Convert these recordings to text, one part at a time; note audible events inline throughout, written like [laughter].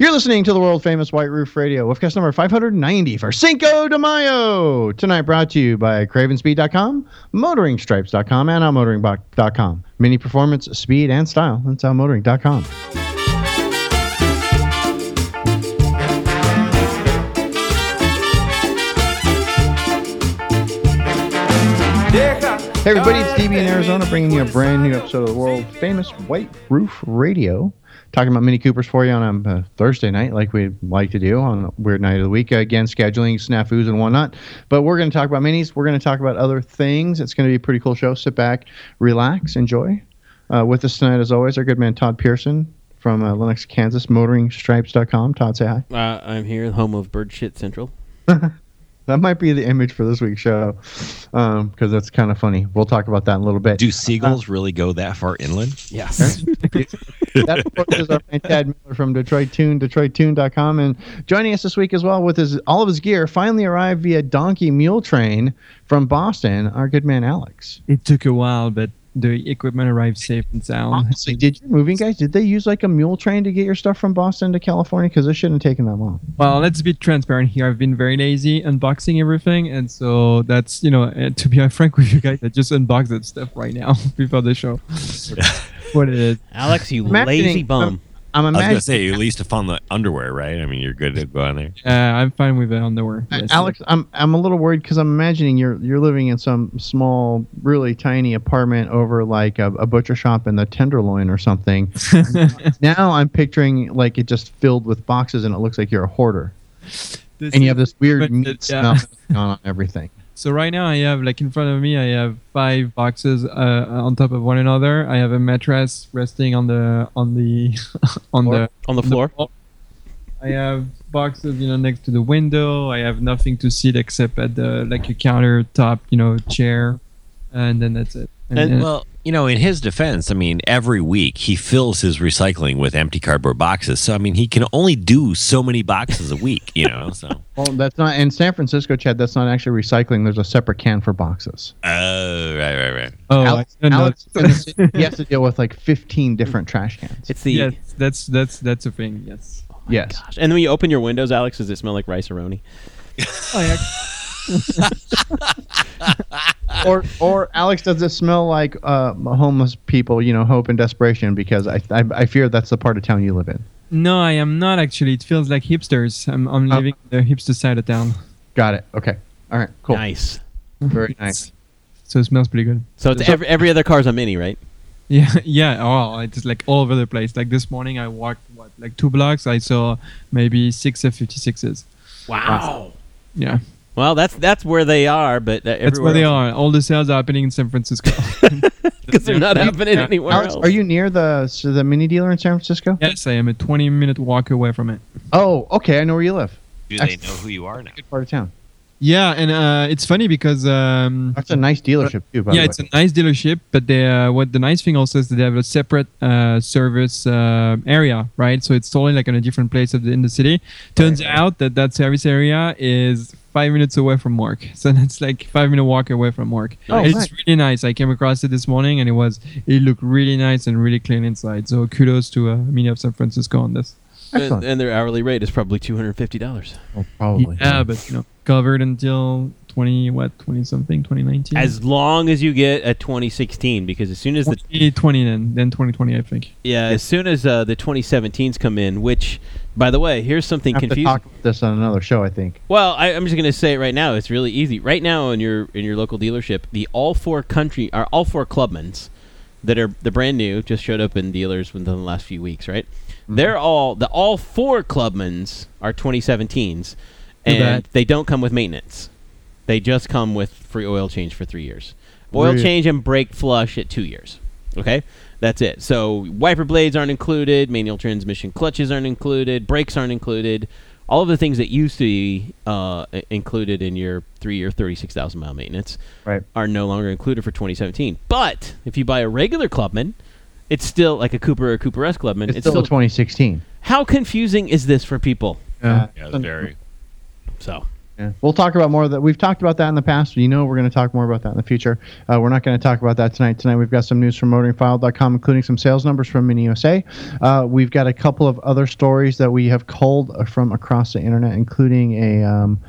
You're listening to the world famous White Roof Radio, webcast number 590 for Cinco de Mayo. Tonight brought to you by CravenSpeed.com, MotoringStripes.com, and OutMotoring.com. Mini performance, speed, and style. That's OutMotoring.com. Hey everybody, it's DB in Arizona bringing you a brand new episode of the world famous White Roof Radio. Talking about Mini Coopers for you on a uh, Thursday night, like we like to do on a weird night of the week. Again, scheduling, snafus, and whatnot. But we're going to talk about minis. We're going to talk about other things. It's going to be a pretty cool show. Sit back, relax, enjoy. Uh, with us tonight, as always, our good man Todd Pearson from uh, Kansas, motoringstripes.com. Todd, say hi. Uh, I'm here, home of Bird Shit Central. [laughs] That might be the image for this week's show because um, that's kind of funny. We'll talk about that in a little bit. Do seagulls uh, really go that far inland? Yes. [laughs] that is our man Chad Miller from Detroit Tuned, DetroitTuned.com. And joining us this week as well with his all of his gear finally arrived via donkey mule train from Boston, our good man Alex. It took a while, but the equipment arrived safe and sound. Honestly, [laughs] did your moving guys? Did they use like a mule train to get your stuff from Boston to California? Because it shouldn't have taken that long. Well, let's be transparent here. I've been very lazy unboxing everything, and so that's you know eh, to be [laughs] frank with you guys, I just unboxed that stuff right now [laughs] before the show. what it is, Alex? You lazy bum. I'm imagining. I was gonna say at least found the underwear, right? I mean, you're good to go on there. Yeah, I'm fine with the underwear. Yes, Alex, I'm I'm a little worried because I'm imagining you're you're living in some small, really tiny apartment over like a, a butcher shop in the Tenderloin or something. [laughs] now I'm picturing like it just filled with boxes, and it looks like you're a hoarder. This and you have this weird meat yeah. smell on everything. So right now I have like in front of me I have five boxes uh, on top of one another. I have a mattress resting on the on the [laughs] on floor? the on the floor. the. I have boxes, you know, next to the window. I have nothing to sit except at the like a countertop, you know, chair, and then that's it. And, and, well, you know, in his defense, I mean, every week he fills his recycling with empty cardboard boxes. So I mean, he can only do so many boxes a week. You know, so. [laughs] well, that's not in San Francisco, Chad. That's not actually recycling. There's a separate can for boxes. Oh, right, right, right. Oh, Alex, Alex he has to deal with like 15 different trash cans. It's the yes, that's that's that's a thing. Yes. Oh yes. Gosh. And when you open your windows, Alex, does it smell like Rice-A-Roni? oh yeah. [laughs] [laughs] or or Alex, does it smell like uh, homeless people? You know, hope and desperation because I, I, I fear that's the part of town you live in. No, I am not actually. It feels like hipsters. I'm I'm oh. living the hipster side of town. Got it. Okay. All right. Cool. Nice. Very nice. So it smells pretty good. So it's so, every every other car's a mini, right? Yeah, [laughs] yeah. Oh, it's like all over the place. Like this morning, I walked what like two blocks. I saw maybe six F56s. Wow. Yeah. Well, that's that's where they are, but uh, that's where they are. All the sales are happening in San Francisco [laughs] [laughs] because they're not happening yeah. anywhere Alex, else. Are you near the so the mini dealer in San Francisco? Yes, I am. A twenty-minute walk away from it. Oh, okay. I know where you live. Do they know who you are now? Good part of town. Yeah, and uh, it's funny because um, that's a nice dealership too. yeah, it's a nice dealership, but they, uh, what the nice thing also is that they have a separate uh, service uh, area, right? So it's totally like in a different place of the, in the city. Turns right, out that that service area is five minutes away from work, [laughs] so that's like five minute walk away from work. Oh, it's nice. really nice. I came across it this morning, and it was it looked really nice and really clean inside. So kudos to uh, Mini of San Francisco on this. And, and, their hourly rate is probably two hundred fifty dollars. Oh, probably. Yeah, but you know, covered until twenty what twenty something twenty nineteen. As long as you get a twenty sixteen, because as soon as the twenty then then twenty twenty, I think. Yeah, as soon as uh, the twenty seventeens come in, which by the way, here's something have confusing. To talk about this on another show, I think. Well, I, am just going to say it right now. It's really easy. Right now, in your in your local dealership, the all four country are all four clubmans that are the brand new just showed up in dealers within the last few weeks, right? Mm-hmm. They're all the all four Clubmans are 2017s, and they don't come with maintenance. They just come with free oil change for three years. Oil really? change and brake flush at two years. Okay, that's it. So wiper blades aren't included, manual transmission clutches aren't included, brakes aren't included. All of the things that used to be uh, included in your three-year, thirty-six thousand mile maintenance right. are no longer included for 2017. But if you buy a regular Clubman, it's still like a Cooper or Cooper S Clubman. It's, it's still, still 2016. How confusing is this for people? Yeah, yeah very. So Yeah. We'll talk about more of that. We've talked about that in the past. You know, we're going to talk more about that in the future. Uh, we're not going to talk about that tonight. Tonight, we've got some news from motoringfile.com, including some sales numbers from Mini USA. Uh, we've got a couple of other stories that we have culled uh, from across the internet, including a um,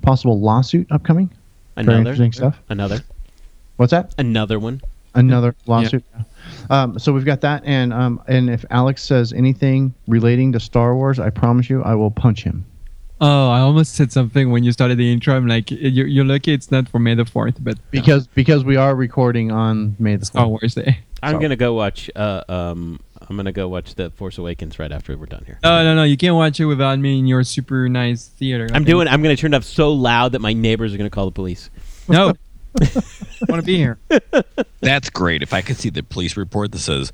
possible lawsuit upcoming. Very Another interesting stuff. Another. What's that? Another one. Another lawsuit. Um, so we've got that, and um, and if Alex says anything relating to Star Wars, I promise you, I will punch him. Oh, I almost said something when you started the intro. I'm like, you're, you're lucky it's not for May the 4th, but Because because we are recording on May the Star 4th. Wars Day. I'm So- gonna go watch. Uh, um, I'm gonna go watch the Force Awakens right after we're done here. No, no, no. You can't watch it without me in your super nice theater. I'm doing. I'm gonna turn it up so loud that my neighbors are gonna call the police. No. I want to be here. That's great. If I could see the police report that says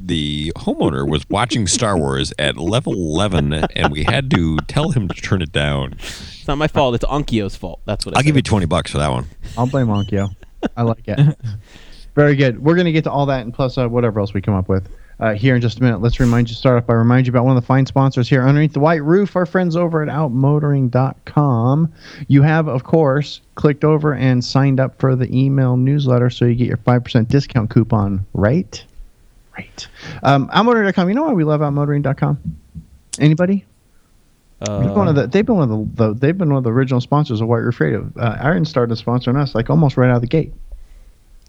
the homeowner was watching Star Wars at level 11 and we had to tell him to turn it down. It's not my fault. It's Onkyo's fault. That's what I I'll give you 20 bucks for that one. I'll blame Onkyo. I like it. [laughs] Very good. We're going to get to all that and plus uh, whatever else we come up with uh, here in just a minute. Let's remind you, start off by remind you about one of the fine sponsors here underneath the white roof, our friends over at outmotoring.com. You have, of course, clicked over and signed up for the email newsletter so you get your 5% discount coupon, right? Right. Um, outmotoring.com. You know why we love outmotoring.com? Anybody? Uh, They've been one of the, they've been one of the, the they've been one of the original sponsors of White Roof Radio. Uh, Aaron started sponsoring us like almost right out of the gate,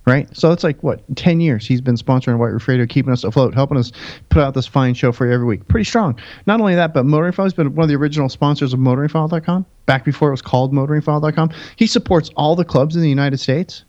right? So it's like what ten years he's been sponsoring White Roof Radio, keeping us afloat, helping us put out this fine show for you every week. Pretty strong. Not only that, but Motoring File has been one of the original sponsors of MotoringFile.com back before it was called MotoringFile.com. He supports all the clubs in the United States,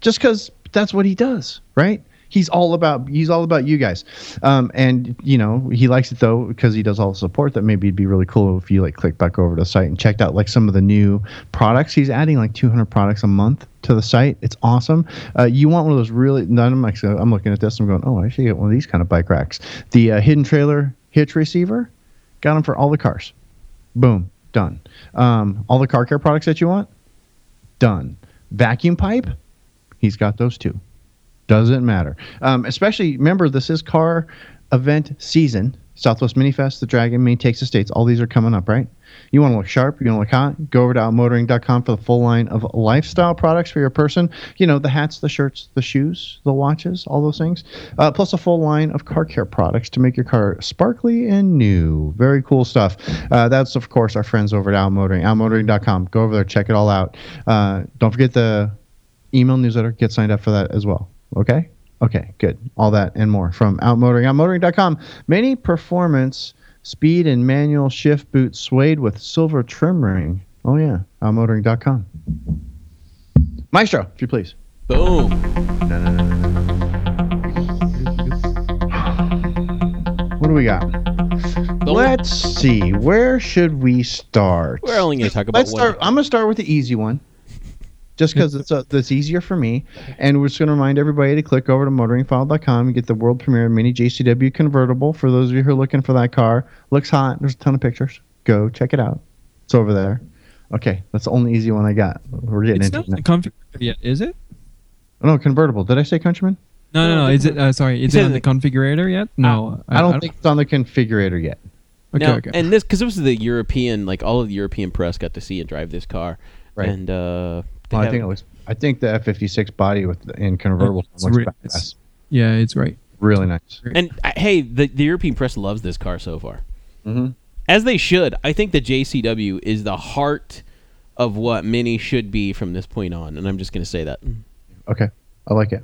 just because that's what he does, right? He's all about he's all about you guys, um, and you know he likes it though because he does all the support. That maybe it'd be really cool if you like click back over to the site and checked out like some of the new products. He's adding like 200 products a month to the site. It's awesome. Uh, you want one of those really? None of my, I'm looking at this. I'm going, oh, I should get one of these kind of bike racks. The uh, hidden trailer hitch receiver, got them for all the cars. Boom, done. Um, all the car care products that you want, done. Vacuum pipe, he's got those too. Doesn't matter. Um, especially remember this is car event season. Southwest Minifest, the Dragon, MINI Takes the States. All these are coming up, right? You want to look sharp, you want to look hot, go over to outmotoring.com for the full line of lifestyle products for your person. You know, the hats, the shirts, the shoes, the watches, all those things. Uh, plus a full line of car care products to make your car sparkly and new. Very cool stuff. Uh, that's, of course, our friends over at outmotoring, outmotoring.com. Go over there, check it all out. Uh, don't forget the email newsletter. Get signed up for that as well. Okay? Okay, good. All that and more from Outmotoring. Outmotoring.com. Mini performance, speed, and manual shift boot suede with silver trim ring. Oh, yeah. Outmotoring.com. Maestro, if you please. Boom. [sighs] What do we got? Let's see. Where should we start? We're only going to talk about Let's one. start. I'm gonna start with the easy one, just because it's uh that's easier for me. And we're just gonna remind everybody to click over to motoringfile.com and get the world premiere mini JCW convertible. For those of you who are looking for that car, looks hot. There's a ton of pictures. Go check it out. It's over there. Okay, that's the only easy one I got. We're getting It's into not it. the now. config is it? Oh, no, convertible. Did I say Countryman? No, no, no. Is it? Uh, sorry, is said it on the the- configurator yet? No, I don't think it's on the configurator yet. Okay, now, okay. and this because this was the European, like all of the European press got to see and drive this car, Right. and uh, they Well, I think it was. I think the F56 body with the, in convertible It's looks re- badass. it's- yeah, it's right. really nice. And uh, hey, the, the European press loves this car so far, Mhm. as they should. I think the JCW is the heart of what Mini should be from this point on, and I'm just going to say that. Okay, I like it.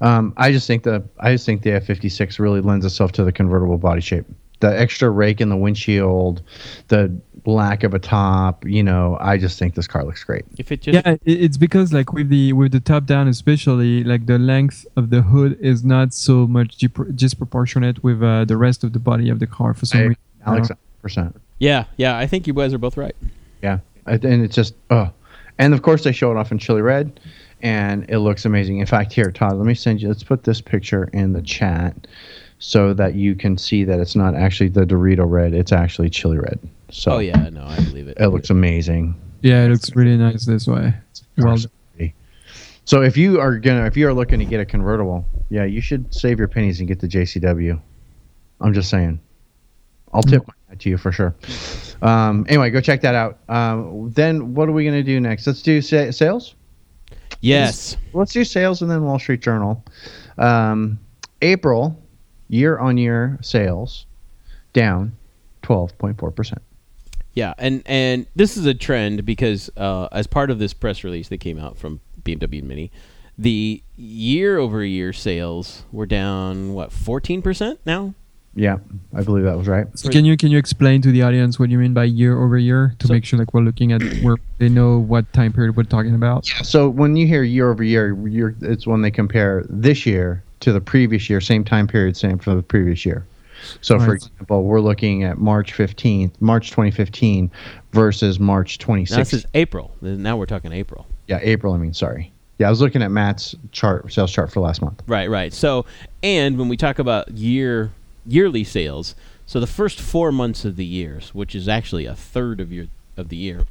Um, I just think the I just think the F56 really lends itself to the convertible body shape. The extra rake in the windshield, the lack of a top. You know, I just think this car looks great. If it just yeah, it's because like with the with the top down, especially like the length of the hood is not so much dipro- disproportionate with uh, the rest of the body of the car for some I- reason. Alex, percent. yeah, yeah, I think you guys are both right. Yeah, and it's just oh, and of course they show it off in chili red, and it looks amazing. In fact, here, Todd, let me send you. Let's put this picture in the chat so that you can see that it's not actually the Dorito red; it's actually chili red. So Oh yeah, no, I believe it. it looks amazing. Yeah, it looks really nice this way. Well, So if you are gonna, if you are looking to get a convertible, yeah, you should save your pennies and get the JCW. I'm just saying. I'll tip my hat to you for sure. Um, anyway, go check that out. Um, then what are we going to do next? Let's do sa- sales. Yes. Let's do sales and then Wall Street Journal. Um, April year on year sales down 12.4%. Yeah, and and this is a trend because uh, as part of this press release that came out from BMW and Mini, the year over year sales were down what fourteen percent now. Yeah, I believe that was right. So can you can you explain to the audience what you mean by year over year to So- make sure like we're looking at where they know what time period we're talking about? Yeah. So when you hear year over year, you're, it's when they compare this year to the previous year, same time period, same for the previous year. So, for example, we're looking at March 15th, March 2015 versus March Now this is April. Now we're talking April. Yeah, April, I mean, sorry. Yeah, I was looking at Matt's chart, sales chart for last month. Right, right. So, and when we talk about year yearly sales, so the first four months of the years, which is actually a third of your of the year,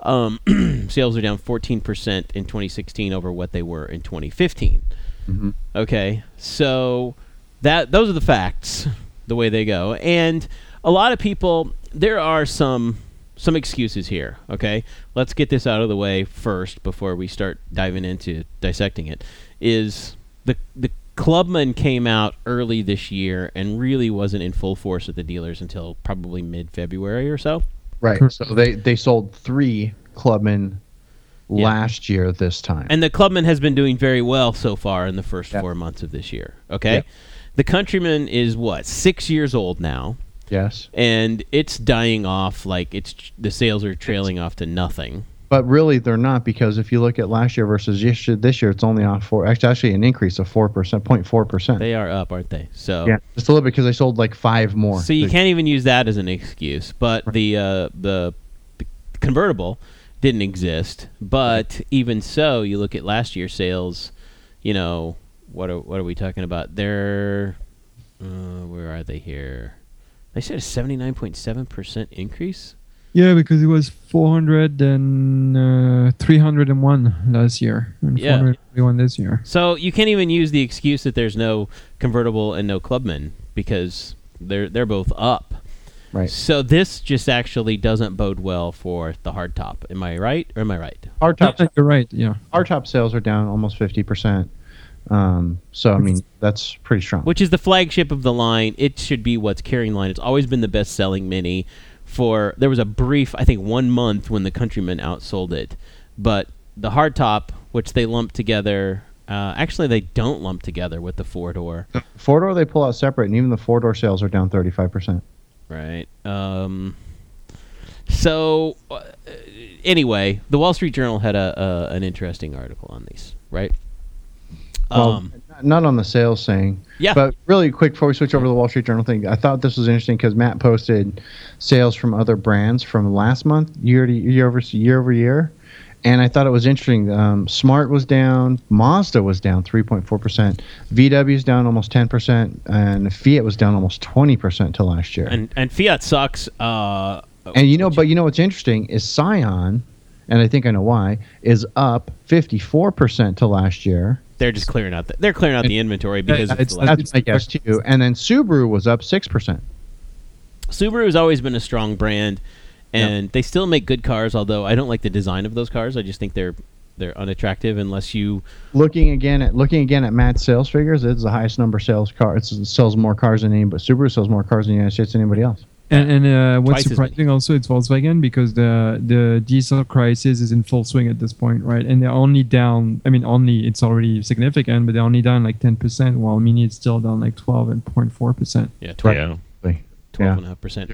um, [clears throat] sales are down fourteen percent in 2016 over what they were in 2015. Mhm. Okay, so that those are the facts, [laughs] the way they go, and a lot of people. There are some some excuses here. Okay, let's get this out of the way first before we start diving into dissecting it. Is the the Clubman came out early this year and really wasn't in full force at the dealers until probably mid February or so. Right. So they, they sold three Clubman Yeah. last year this time. And the Clubman has been doing very well so far in the first four months of this year. Okay, the Countryman is what six years old now. yes. and it's dying off like it's the sales are trailing off to nothing. But really, they're not because if you look at last year versus this year, this year it's only off four. Actually, actually an increase of four percent, 0.4 percent. They are up, aren't they? So Yeah, just a little bit because they sold like five more. so you can't even use that as an excuse. But the uh, the the convertible didn't exist. But even so, you look at last year's sales. You know what are what are we talking about? They're uh, where are they here? They said a seventy nine point seven percent increase. Yeah, because it was 400 and uh, 301 last year and Yeah. 431 this year. So you can't even use the excuse that there's no convertible and no clubman because they're they're both up. Right. So this just actually doesn't bode well for the hardtop. Am I right or am I right? Our top Yeah, you're right. Yeah. our top sales are down almost fifty percent. Um, so I mean that's pretty strong. Which is the flagship of the line. It should be what's carrying the line. It's always been the best selling mini. For there was a brief, I think, one month when the Countryman outsold it, but the hardtop, which they lump together. Uh, actually, they don't lump together with the four door. four door they pull out separate, and even the four door sales are down thirty five percent. Right. Um, so, uh, anyway, the Wall Street Journal had a, a an interesting article on these, right? Well, um, not on the sales saying. Yeah. But really quick before we switch over to the Wall Street Journal thing, I thought this was interesting because Matt posted sales from other brands from last month, year to year over year over year, and I thought it was interesting. Um, Smart was down, Mazda was down three point four percent, VW is down almost ten percent, and Fiat was down almost twenty percent to last year. and and Fiat sucks. Uh, And you know, but you know what's interesting is Scion, and I think I know why, is up fifty four percent to last year. they're just clearing out. The, they're clearing out the inventory because it's- the That's my guess too. And then Subaru was up six percent. Subaru has always been a strong brand, and they still make good cars. Although I don't like the design of those cars. I just think they're they're unattractive unless you. Looking again at looking again at Matt's sales figures, it's the highest number of sales car. It sells more cars than anybody. Subaru sells more cars in the United States than anybody else. And, and uh, what's Twice surprising also it's Volkswagen because the the diesel crisis is in full swing at this point, right? And they're only down. I mean, only it's already significant, but they're only down like ten percent, while Mini is still down like twelve and point four percent. Yeah, 12, Yeah. 12 and a half percent.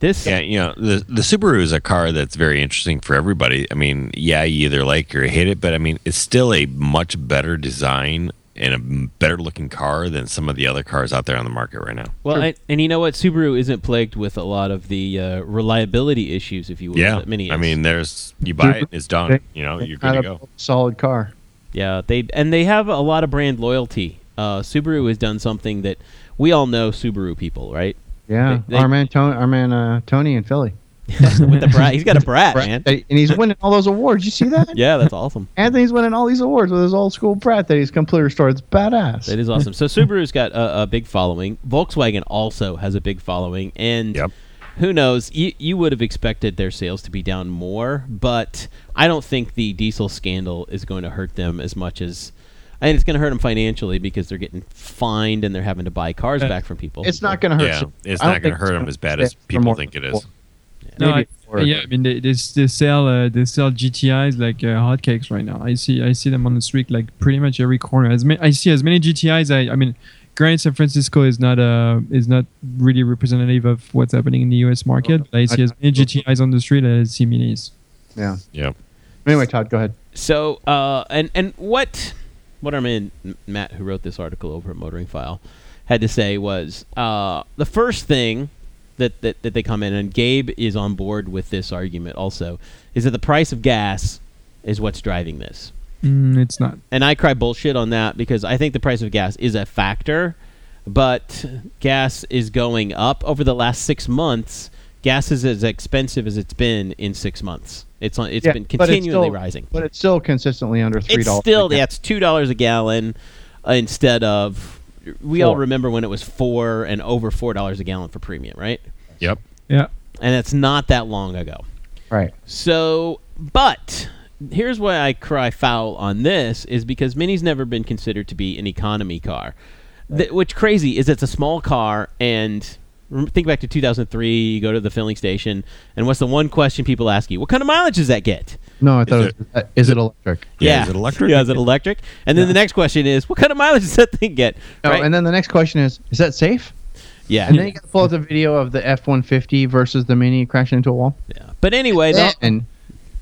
This Yeah, you know, the the Subaru is a car that's very interesting for everybody. I mean, yeah, you either like or hate it, but I mean, it's still a much better design and a better looking car than some of the other cars out there on the market right now. Well, I, and you know what? Subaru isn't plagued with a lot of the uh, reliability issues, if you will. Yeah, that Mini I mean, there's you buy it, it's done. You know, you're good to go. a Solid car. yeah, they and they have a lot of brand loyalty. Uh, Subaru has done something that we all know Subaru people, right? Yeah, They- they- our man Tony, our man uh, Tony in Philly, [laughs] With the brat, he's got a [laughs] brat, man. and he's winning all those awards. You see that? [laughs] Yeah, that's awesome. Anthony's winning all these awards with his old school brat that he's completely restored. It's badass. That is awesome. So Subaru's got a, a big following. Volkswagen also has a big following, and Yep. who knows? You you would have expected their sales to be down more, but I don't think the diesel scandal is going to hurt them as much as. I think it's going to hurt them financially because they're getting fined and they're having to buy cars Uh, back from people. It's not going to hurt. Yeah, some- it's don't going to hurt them as bad as people more think it is. it four- is. No, maybe I- yeah, I mean they they, they sell uh, they sell GTIs like uh, hotcakes right now. I see I see them on the street like pretty much every corner. As ma- I see as many GTIs. I I mean, granted, San Francisco is not uh is not really representative of what's happening in the U.S. market. But I see as many GTIs on the street as I see minis. Yeah. Yep. Anyway, Todd, go ahead. So, uh, and and what what our man Matt, who wrote this article over at Motoring File, had to say was uh, the first thing that, that that they comment, and Gabe is on board with this argument also, is that the price of gas is what's driving this. Mm, it's not. And I cry bullshit on that because I think the price of gas is a factor, but gas is going up over the last six months. Gas is as expensive as it's been in six months. It's on. It's Yeah, been but it's continually still- rising. But it's still consistently under three It's dollars. still yeah, it's two dollars a gallon uh, instead of. We all remember when it was four and over four dollars a gallon for premium, right? Yep. Yeah. And it's not that long ago. right. So, but here's why I cry foul on this is because Mini's never been considered to be an economy car. Th- what's crazy is it's a small car, and rem- think back to 2003. You go to the filling station, and what's the one question people ask you? What kind of mileage does that get? No, I thought Is it was, uh, is it electric? Yeah, is it electric? Yeah, is it electric? And then the next question is, what kind of mileage does that thing get? No, Right? and then the next question is, is that safe? yeah, And then you got to pull out the video of the F one fifty versus the Mini crashing into a wall. yeah. But anyway, the, And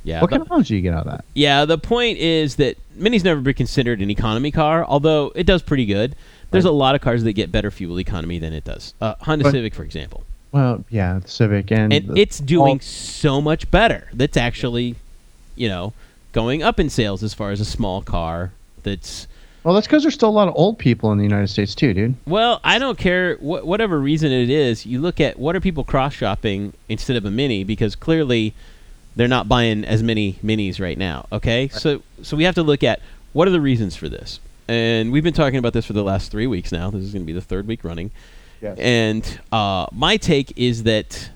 yeah, what but- kind of mileage do you get out of that? Yeah, the point is that Mini's never been considered an economy car, although it does pretty good. There's a lot of cars that get better fuel economy than it does. Uh, Honda But- Civic, for example, Well, yeah, the Civic and, and the- it's doing all- so much better. That's actually, you know, going up in sales as far as a small car. That's well, that's because there's still a lot of old people in the United States too, dude. well, I don't care wh- whatever reason it is. You look at what are people cross shopping instead of a Mini because clearly they're not buying as many minis right now. Okay, so so we have to look at what are the reasons for this, and we've been talking about this for the last three weeks now. This is going to be the third week running, Yes. and uh, my take is that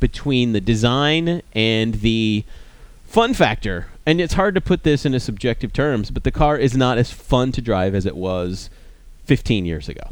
between the design and the fun factor, and it's hard to put this into subjective terms, but the car is not as fun to drive as it was 15 years ago.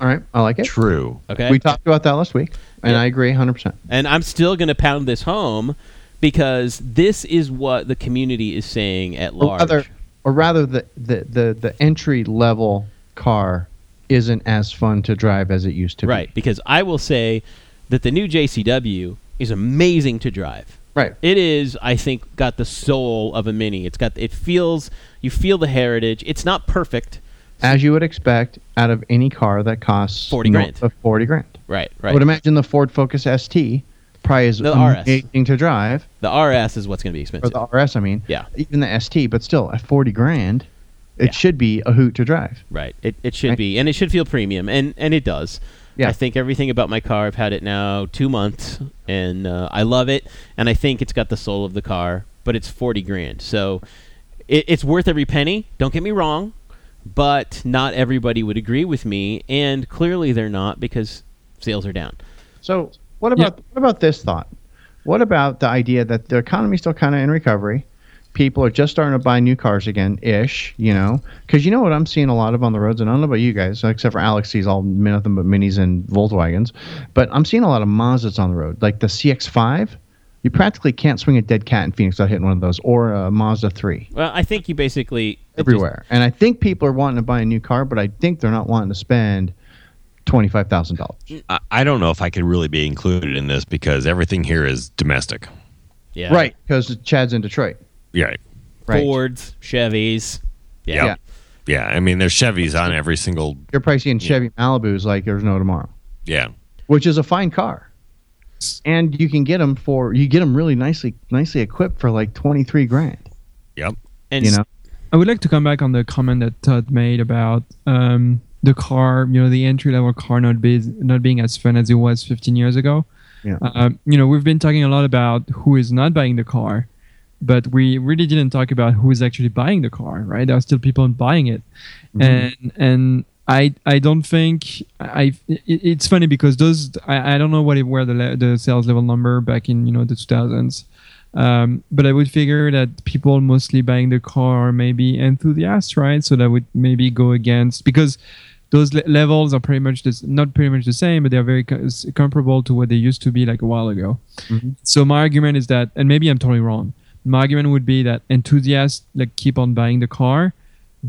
All right, I like it. True. Okay, We talked about that last week, and Yeah. I agree 100. percent And I'm still going to pound this home because this is what the community is saying at large. rather, or rather, the, the the the entry level car isn't as fun to drive as it used to be. right, because I will say that the new JCW is amazing to drive. Right. It is, I think, got the soul of a mini. It's got it feels you feel the heritage. It's not perfect. As you would expect out of any car that costs 40 north grand. of 40 grand. Right, right. I right. would imagine the Ford Focus ST probably is The RS. amazing to drive, the RS is what's going to be or expensive. the RS. I mean, Yeah. even the ST, but still at 40 grand, it Yeah. should be a hoot to drive. Right. It, it should Right. be, and it should feel premium, and and it does. Yeah. I think everything about my car. I've had it now two months, and uh, I love it. And I think it's got the soul of the car, but it's forty grand, so it, it's worth every penny. Don't get me wrong, but not everybody would agree with me, and clearly they're not because sales are down. So what about what about this thought? What about the idea that the economy's still kind of in recovery? People are just starting to buy new cars again, ish. You know, because you know what I'm seeing a lot of on the roads, and I don't know about you guys, except for Alex, he's all nothing but minis and Volkswagens. But I'm seeing a lot of Mazdas on the road, like the CX-5. You practically can't swing a dead cat in Phoenix without hitting one of those, or a Mazda 3 Well, I think you basically it just- everywhere. and I think people are wanting to buy a new car, but I think they're not wanting to spend twenty five thousand dollars. I, I don't know if I could really be included in this because everything here is domestic. yeah, Right, because Chad's in Detroit. Yeah. Right. Fords, Chevys. Yeah. Yeah. Yeah. I mean, there's Chevys on every single. You're probably seeing Chevy Malibus like there's no tomorrow, Yeah. which is a fine car, and you can get them for you get them really nicely nicely equipped for like twenty three grand. Yep. And You know, I would like to come back on the comment that Todd made about um, the car, you know, the entry level car not be not being as fun as it was 15 years ago. Yeah. Um, you know, we've been talking a lot about who is not buying the car, but we really didn't talk about who is actually buying the car, right? There are still people buying it, Mm-hmm. and and I I don't think I. It, it's funny because those I, I don't know what it were the le- the sales level number back in you know the 2000s, um, but I would figure that people mostly buying the car are maybe enthusiasts, right? So that would maybe go against because those le- levels are pretty much this, not pretty much the same, but they're very co- comparable to what they used to be like a while ago. Mhm. So my argument is that, and maybe I'm totally wrong. My argument would be that enthusiasts like keep on buying the car,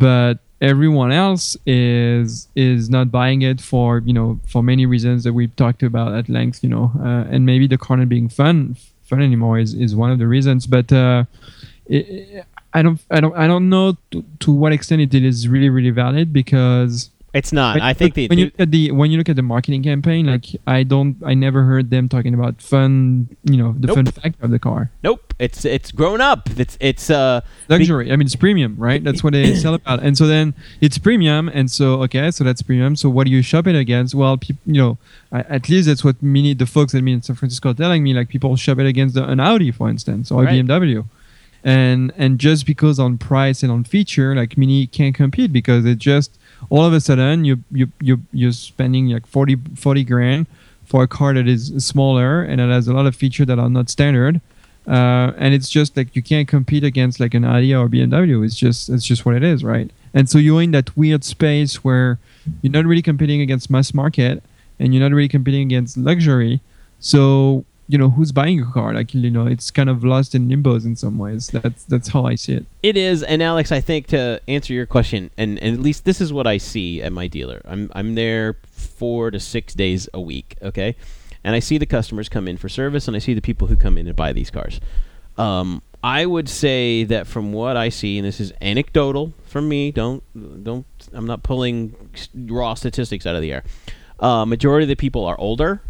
but everyone else is is not buying it for you know for many reasons that we've talked about at length. You know, uh, and maybe the car not being fun fun anymore is, is one of the reasons. But uh, it, I don't I don't I don't know to, to what extent it is really really valid because It's not. I think the when you look at the when you look at the marketing campaign, like I don't, I never heard them talking about fun, you know, the Nope. fun factor of the car, nope. It's it's grown up. It's it's uh luxury. I mean, it's premium, right? That's what they sell about. And so then it's premium, and so okay, so that's premium. So what do you shop it against? Well, peop you know, I, at least that's what many the folks that me in San Francisco are telling me. Like people shop it against the, an Audi, for instance, or a BMW. And and just because on price and on feature, like Mini can't compete because it just all of a sudden you you you you're spending like 40, 40 grand for a car that is smaller and it has a lot of features that are not standard. Uh, and it's just like you can't compete against like an Audi or BMW. It's just it's just what it is, right? And so you're in that weird space where you're not really competing against mass market and you're not really competing against luxury. So you know who's buying a car? Like you know, it's kind of lost in limbos in some ways. That's that's how I see it. It is, and Alex, I think to answer your question, and, and at least this is what I see at my dealer. I'm I'm there four to six days a week, okay, and I see the customers come in for service, and I see the people who come in and buy these cars. Um, I would say that from what I see, and this is anecdotal from me, don't don't I'm not pulling raw statistics out of the air. Uh, majority of the people are older,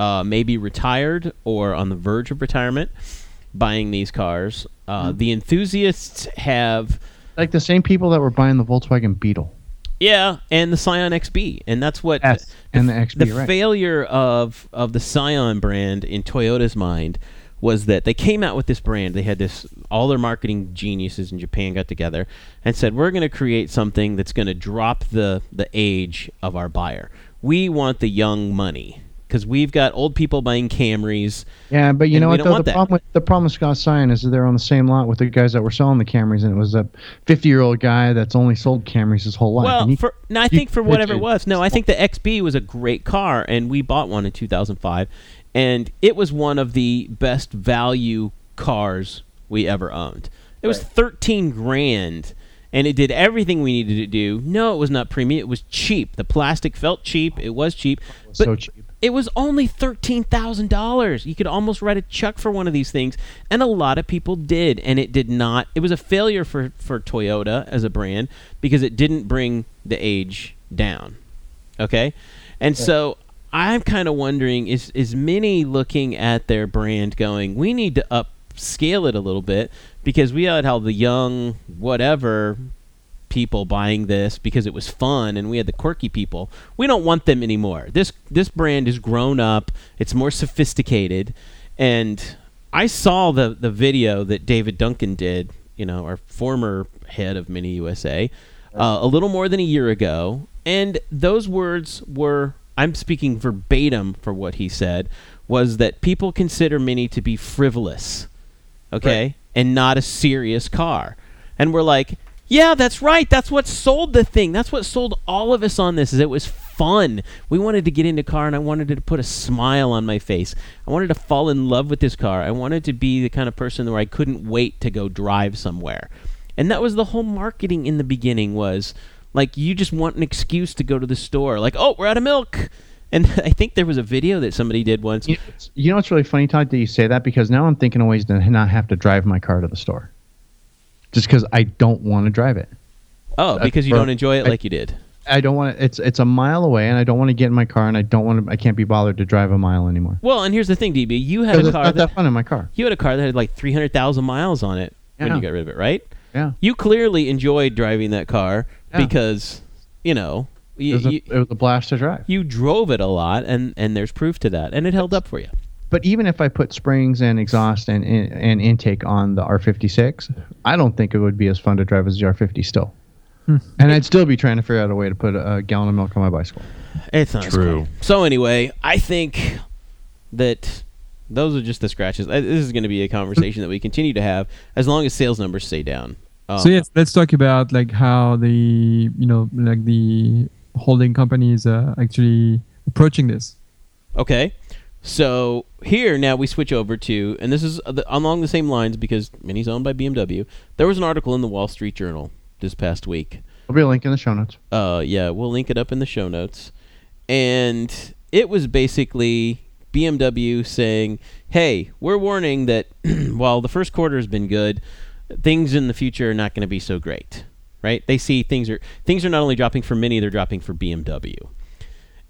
uh, maybe retired or on the verge of retirement, buying these cars. Uh, The enthusiasts have, Like the same people that were buying the Volkswagen Beetle. yeah, and the Scion XB, and that's what S and the XB, the right? failure of of the Scion brand in Toyota's mind was that they came out with this brand. They had this all their marketing geniuses in Japan got together and said, "We're going to create something that's going to drop the the age of our buyer. We want the young money." Because we've got old people buying Camrys. Yeah, but you know what though? The that. problem with the problem with Scott Scion is that they're on the same lot with the guys that were selling the Camrys, and it was a 50 year old guy that's only sold Camrys his whole life. Well, he- for no, I think for whatever it it was. No, I think the XB was a great car, and we bought one in 2005, and it was one of the best value cars we ever owned. It was 13 grand, and it did everything we needed to do. No, it was not premium. It was cheap. The plastic felt cheap. It was cheap, was but so cheap. It was only thirteen thousand dollars. You could almost write a check for one of these things, and a lot of people did, and it did not. It was a failure for for Toyota as a brand because it didn't bring the age down. Okay, and so I'm kind of wondering is is Mini looking at their brand going, we need to upscale it a little bit because we had how the young whatever people buying this because it was fun and we had the quirky people. We don't want them anymore. This this brand is grown up, it's more sophisticated and I saw the the video that David Duncan did, you know, our former head of Mini USA, uh, a little more than a year ago, and those words were I'm speaking verbatim for what he said was that people consider Mini to be frivolous okay, and not a serious car. And we're like, yeah, that's right. That's what sold the thing. That's what sold all of us on this. Is it was fun. We wanted to get into car, and I wanted to put a smile on my face. I wanted to fall in love with this car. I wanted to be the kind of person where I couldn't wait to go drive somewhere. And that was the whole marketing in the beginning was like you just want an excuse to go to the store. Like, oh, we're out of milk. [laughs] And I think there was a video that somebody did once. You, know what's really funny, Todd, that you say that because now I'm thinking of ways to not have to drive my car to the store. Just because I don't want to drive it. Oh, Uh, because you don't enjoy it I- like you did. I don't want to. It's it's a mile away, and I don't want to get in my car, and I don't want to. I can't be bothered to drive a mile anymore. Well, and here's the thing, DB. You had a car not that, that fun in my car. you had a car that had like 300,000 miles on it when you got rid of it, right? Yeah, You clearly enjoyed driving that car Yeah. because, you know, it was, a, you, it was a blast to drive. you drove it a lot, and and there's proof to that, and it held up for you. But even if I put springs and exhaust and and intake on the R56, I don't think it would be as fun to drive as the R50 still. And I'd still be trying to figure out a way to put a gallon of milk on my bicycle. It's not True. So anyway, I think that those are just the scratches. This is going to be a conversation that we continue to have as long as sales numbers stay down. Um, So yes, let's talk about like how the you know like the holding company is uh, actually approaching this. Okay. So here now we switch over to, and this is uh, along the same lines because Mini's owned by BMW. There was an article in the Wall Street Journal this past week. There'll be a link in the show notes. Uh, yeah, we'll link it up in the show notes. And it was basically BMW saying, "Hey, we're warning that [clears throat] while the first quarter has been good, things in the future are not going to be so great." Right? They see things are things are not only dropping for Mini, they're dropping for BMW.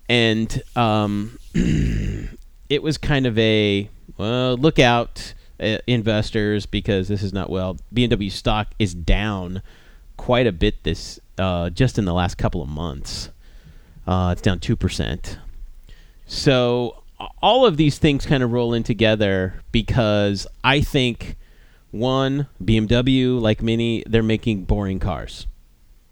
And um, [clears throat] it was kind of a well, look out, uh, investors, because this is not well. BMW stock is down quite a bit this uh, just in the last couple of months. Uh, it's down two percent. So all of these things kind of roll in together because I think one BMW like many, they're making boring cars.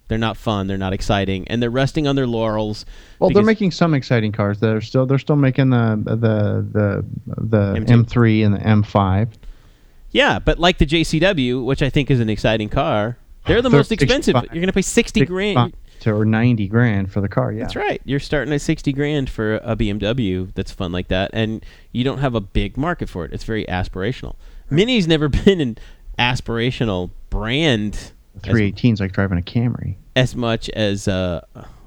They're not fun. They're not exciting, and they're resting on their laurels. Well, they're making some exciting cars. They're still they're still making the the the the M2. M3 and the M5. Yeah, but like the JCW, which I think is an exciting car, they're the most expensive. You're going to pay sixty grand. or 90 grand for the car. Yeah. That's right. You're starting at 60 grand for a BMW that's fun like that, and you don't have a big market for it. It's very aspirational. Mini's never [laughs] been an aspirational brand as, 318's like driving a Camry. as much as uh,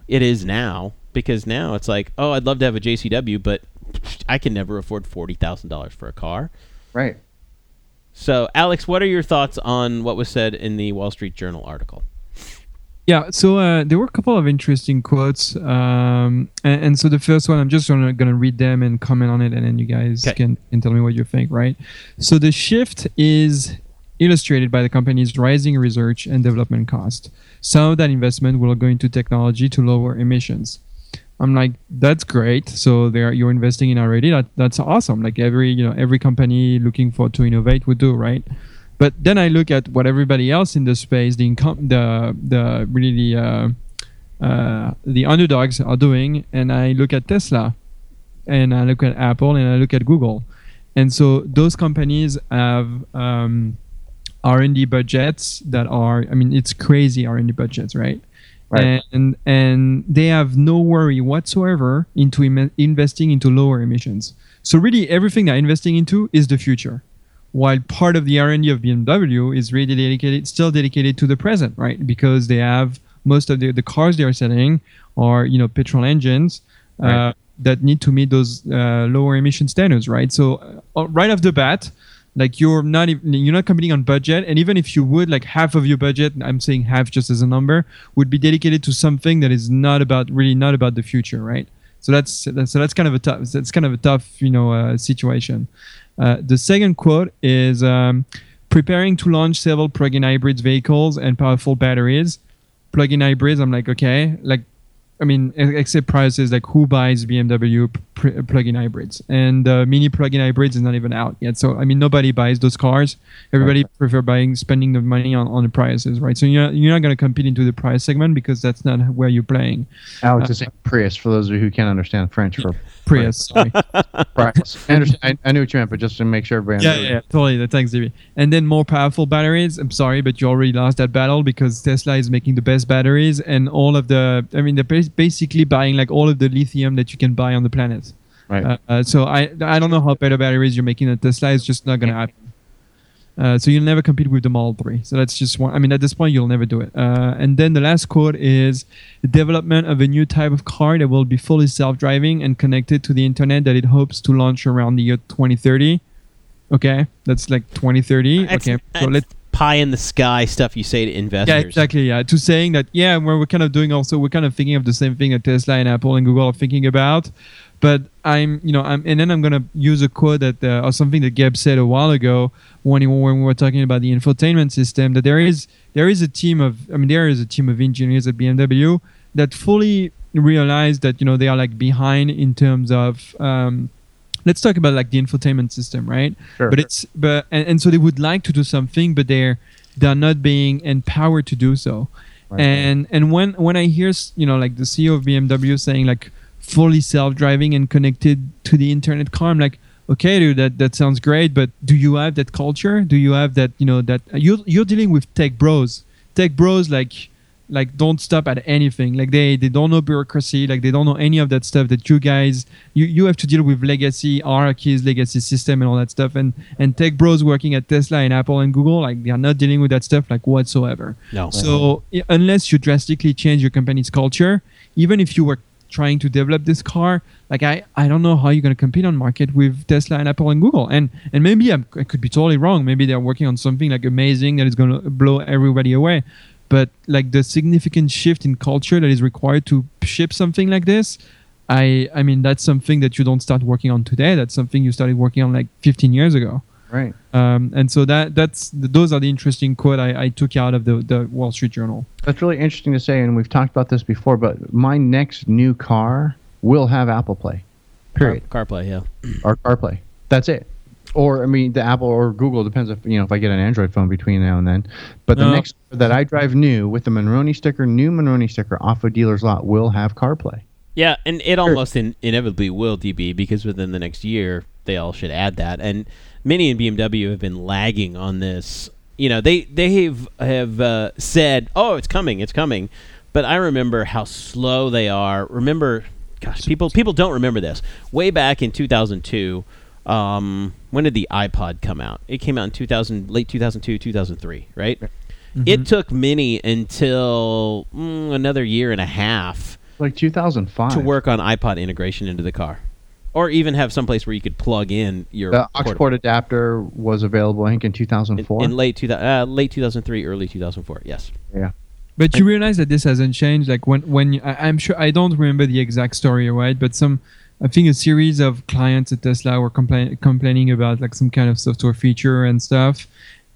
it is now, because now it's like, oh, I'd love to have a JCW, but I can never afford $40,000 for a car. Right. So, Alex, what are your thoughts on what was said in the Wall Street Journal article? Yeah, so uh, there were a couple of interesting quotes, um, and, and so the first one I'm just gonna, gonna read them and comment on it, and then you guys 'Kay. can, can tell me what you think, right? So the shift is illustrated by the company's rising research and development cost. Some of that investment will go into technology to lower emissions. I'm like, that's great. So there, you're investing in already. That that's awesome. Like every you know every company looking for to innovate would do, right? But then I look at what everybody else in the space, the income, the the really the uh, uh, the underdogs are doing, and I look at Tesla, and I look at Apple, and I look at Google, and so those companies have um, R&D budgets that are, I mean, it's crazy R&D budgets, right? Right. And and they have no worry whatsoever into Im- investing into lower emissions. So really, everything they're investing into is the future while part of the R&D of BMW is really dedicated, still dedicated to the present, right? Because they have most of the, the cars they are selling are, you know, petrol engines uh, that need to meet those uh, lower emission standards, right? So uh, right off the bat, like you're not even, you're not competing on budget, and even if you would, like half of your budget, I'm saying half just as a number, would be dedicated to something that is not about really not about the future, right? So that's, that's so that's kind of a tough that's kind of a tough you know uh, situation. Uh, the second quote is um, preparing to launch several plug-in hybrids vehicles and powerful batteries. Plug-in hybrids, I'm like, okay, like, I mean, except Priuses, like who buys BMW pr- plug-in hybrids? And uh, mini plug-in hybrids is not even out yet. So I mean, nobody buys those cars. Everybody prefer buying, spending the money on, on the Priuses, right? So you're not, you're not going to compete into the price segment because that's not where you're playing. Alex is saying Prius for those of you who can't understand French for [laughs] Prius, sorry. [laughs] Prius. I, understand, I, I knew what you meant, but just to make sure everybody yeah, yeah, yeah, totally. Thanks, Davey. And then more powerful batteries. I'm sorry, but you already lost that battle because Tesla is making the best batteries, and all of the. I mean, they're basically buying like all of the lithium that you can buy on the planet. Right. Uh, uh, so I I don't know how better batteries you're making at Tesla. It's just not gonna happen. Uh, so you'll never compete with the Model 3. So that's just one. I mean, at this point, you'll never do it. Uh, and then the last quote is the development of a new type of car that will be fully self-driving and connected to the internet that it hopes to launch around the year 2030. Okay, that's like 2030. That's- okay, so let's pie in the sky stuff you say to investors. yeah, exactly. Yeah, to saying that, yeah, we're, we're kind of doing also, we're kind of thinking of the same thing that Tesla and Apple and Google are thinking about. But I'm, you know, I'm, and then I'm gonna use a quote that uh, or something that Gabe said a while ago when he, when we were talking about the infotainment system. That there is there is a team of, I mean, there is a team of engineers at BMW that fully realize that you know they are like behind in terms of. Um, let's talk about like the infotainment system, right? Sure. But it's but and, and so they would like to do something, but they're they're not being empowered to do so. Right. And and when when I hear you know like the CEO of BMW saying like fully self-driving and connected to the internet car, I'm like, okay, dude, that that sounds great, but do you have that culture? Do you have that you know that you're you're dealing with tech bros, tech bros like like don't stop at anything like they they don't know bureaucracy like they don't know any of that stuff that you guys you you have to deal with legacy hierarchies legacy system and all that stuff and and tech bros working at tesla and apple and google like they are not dealing with that stuff like whatsoever No. so unless you drastically change your company's culture even if you were trying to develop this car like i i don't know how you're going to compete on market with tesla and apple and google. And and maybe I'm, i could be totally wrong. Maybe they're working on something like amazing that is going to blow everybody away. But like the significant shift in culture that is required to ship something like this i i mean that's something that you don't start working on today. That's something you started working on like 15 years ago Right. um, and so that that's those are the interesting quote I, I took out of the, the Wall Street Journal. That's really interesting to say, and we've talked about this before. But my next new car will have Apple Play. Period. Car, CarPlay, yeah. [clears throat] or CarPlay. That's it. Or I mean, the Apple or Google depends if you know if I get an Android phone between now and then. But the No. next car that I drive new with the Monroney sticker, new Monroney sticker off a dealer's lot will have CarPlay. Yeah, and it almost in, inevitably will, DB, because within the next year they all should add that. And Mini and BMW have been lagging on this. You know, they they have have uh, said, "Oh, it's coming, it's coming," but I remember how slow they are. Remember, gosh, people people don't remember this. Way back in 2002, um, when did the iPod come out? It came out in 2000, late 2002, 2003, right? It took Mini until mm, another year and a half Like 2005. to work on iPod integration into the car, or even have some place where you could plug in your The aux portable- port adapter was available, I think, in in, 2004. in late two uh, late 2003, early 2004. Yes. yeah. But you realize that this hasn't changed. Like when when you, I, I'm sure I don't remember the exact story, right? But some I think a series of clients at Tesla were complain, complaining about like some kind of software feature and stuff.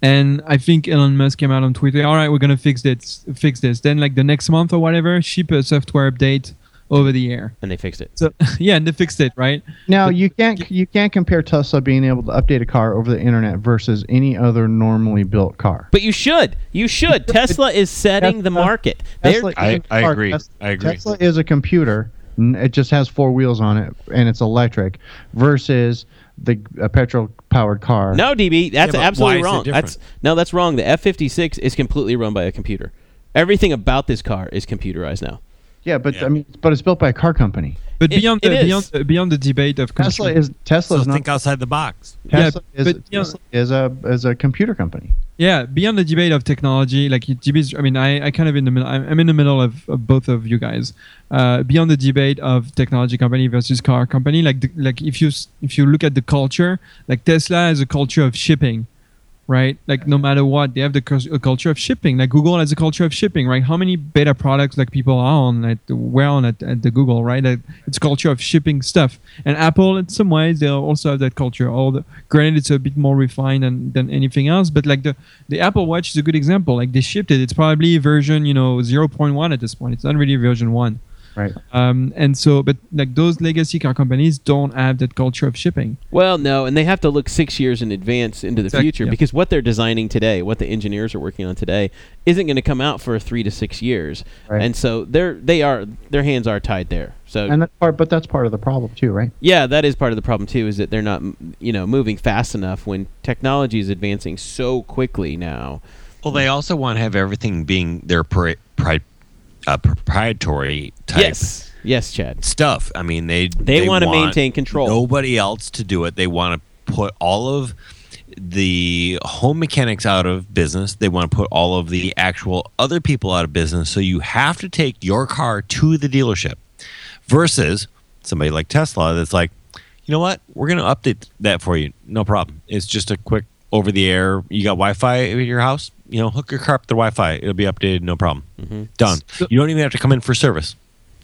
And I think Elon Musk came out on Twitter. All right, we're gonna fix this. Fix this. Then like the next month or whatever, ship a software update over the air. And they fixed it. So [laughs] yeah, and they fixed it, right? Now you can't you can't compare Tesla being able to update a car over the internet versus any other normally built car. But you should. You should. Tesla is setting the market. Tesla I- isn't a I car. agree. Tes- I agree. Tesla is a computer. It just has four wheels on it and it's electric versus the a petrol powered car. no, DB, that's Yeah, absolutely why is it wrong. That's no, that's wrong. The F56 is completely run by a computer. Everything about this car is computerized now. Yeah, but Yeah. I mean, but it's built by a car company. But It- beyond it the beyond the, beyond the debate of Tesla constru- is Tesla So is not think outside the box. Yeah, Tesla is but, you know- Tesla is a is a computer company. Yeah, beyond the debate of technology, like GB's, I mean, I, I kind of in the middle. I'm I'm in the middle of, of both of you guys. Uh, beyond the debate of technology company versus car company, like the, like if you if you look at the culture, like Tesla is a culture of shipping, right? Like no matter what, they have the culture of shipping. Like Google has a culture of shipping, right? How many beta products like people are on at we're on at, at the Google, right? Like, it's culture of shipping stuff. And Apple, in some ways, they also have that culture. All the granted, it's a bit more refined than, than anything else, but like the the Apple Watch is a good example. Like they shipped it. It's probably version you know 0.1 at this point. It's not really version one. Right. Um, and so, but like those legacy car companies don't have that culture of shipping. Well, no, and they have to look six years in advance into the Exact- future yeah. because what they're designing today, what the engineers are working on today, isn't going to come out for three to six years, Right. and so they're they are their hands are tied there. So And that's part, but that's part of the problem too, right? yeah, that is part of the problem too. Is that they're not you know moving fast enough when technology is advancing so quickly now. Well, they also want to have everything being their pri- pri- uh, proprietary type Yes, yes, Chad. stuff. I mean, they They wanna maintain control. Nobody else to do it. They want to put all of the home mechanics out of business. They want to put all of the actual other people out of business. So you have to take your car to the dealership versus somebody like Tesla that's like, you know what? We're going to update that for you. No problem. It's just a quick over the air. You got Wi Fi at your house? You know, hook your car up to Wi Fi. It'll be updated. No problem. Done. So- You don't even have to come in for service.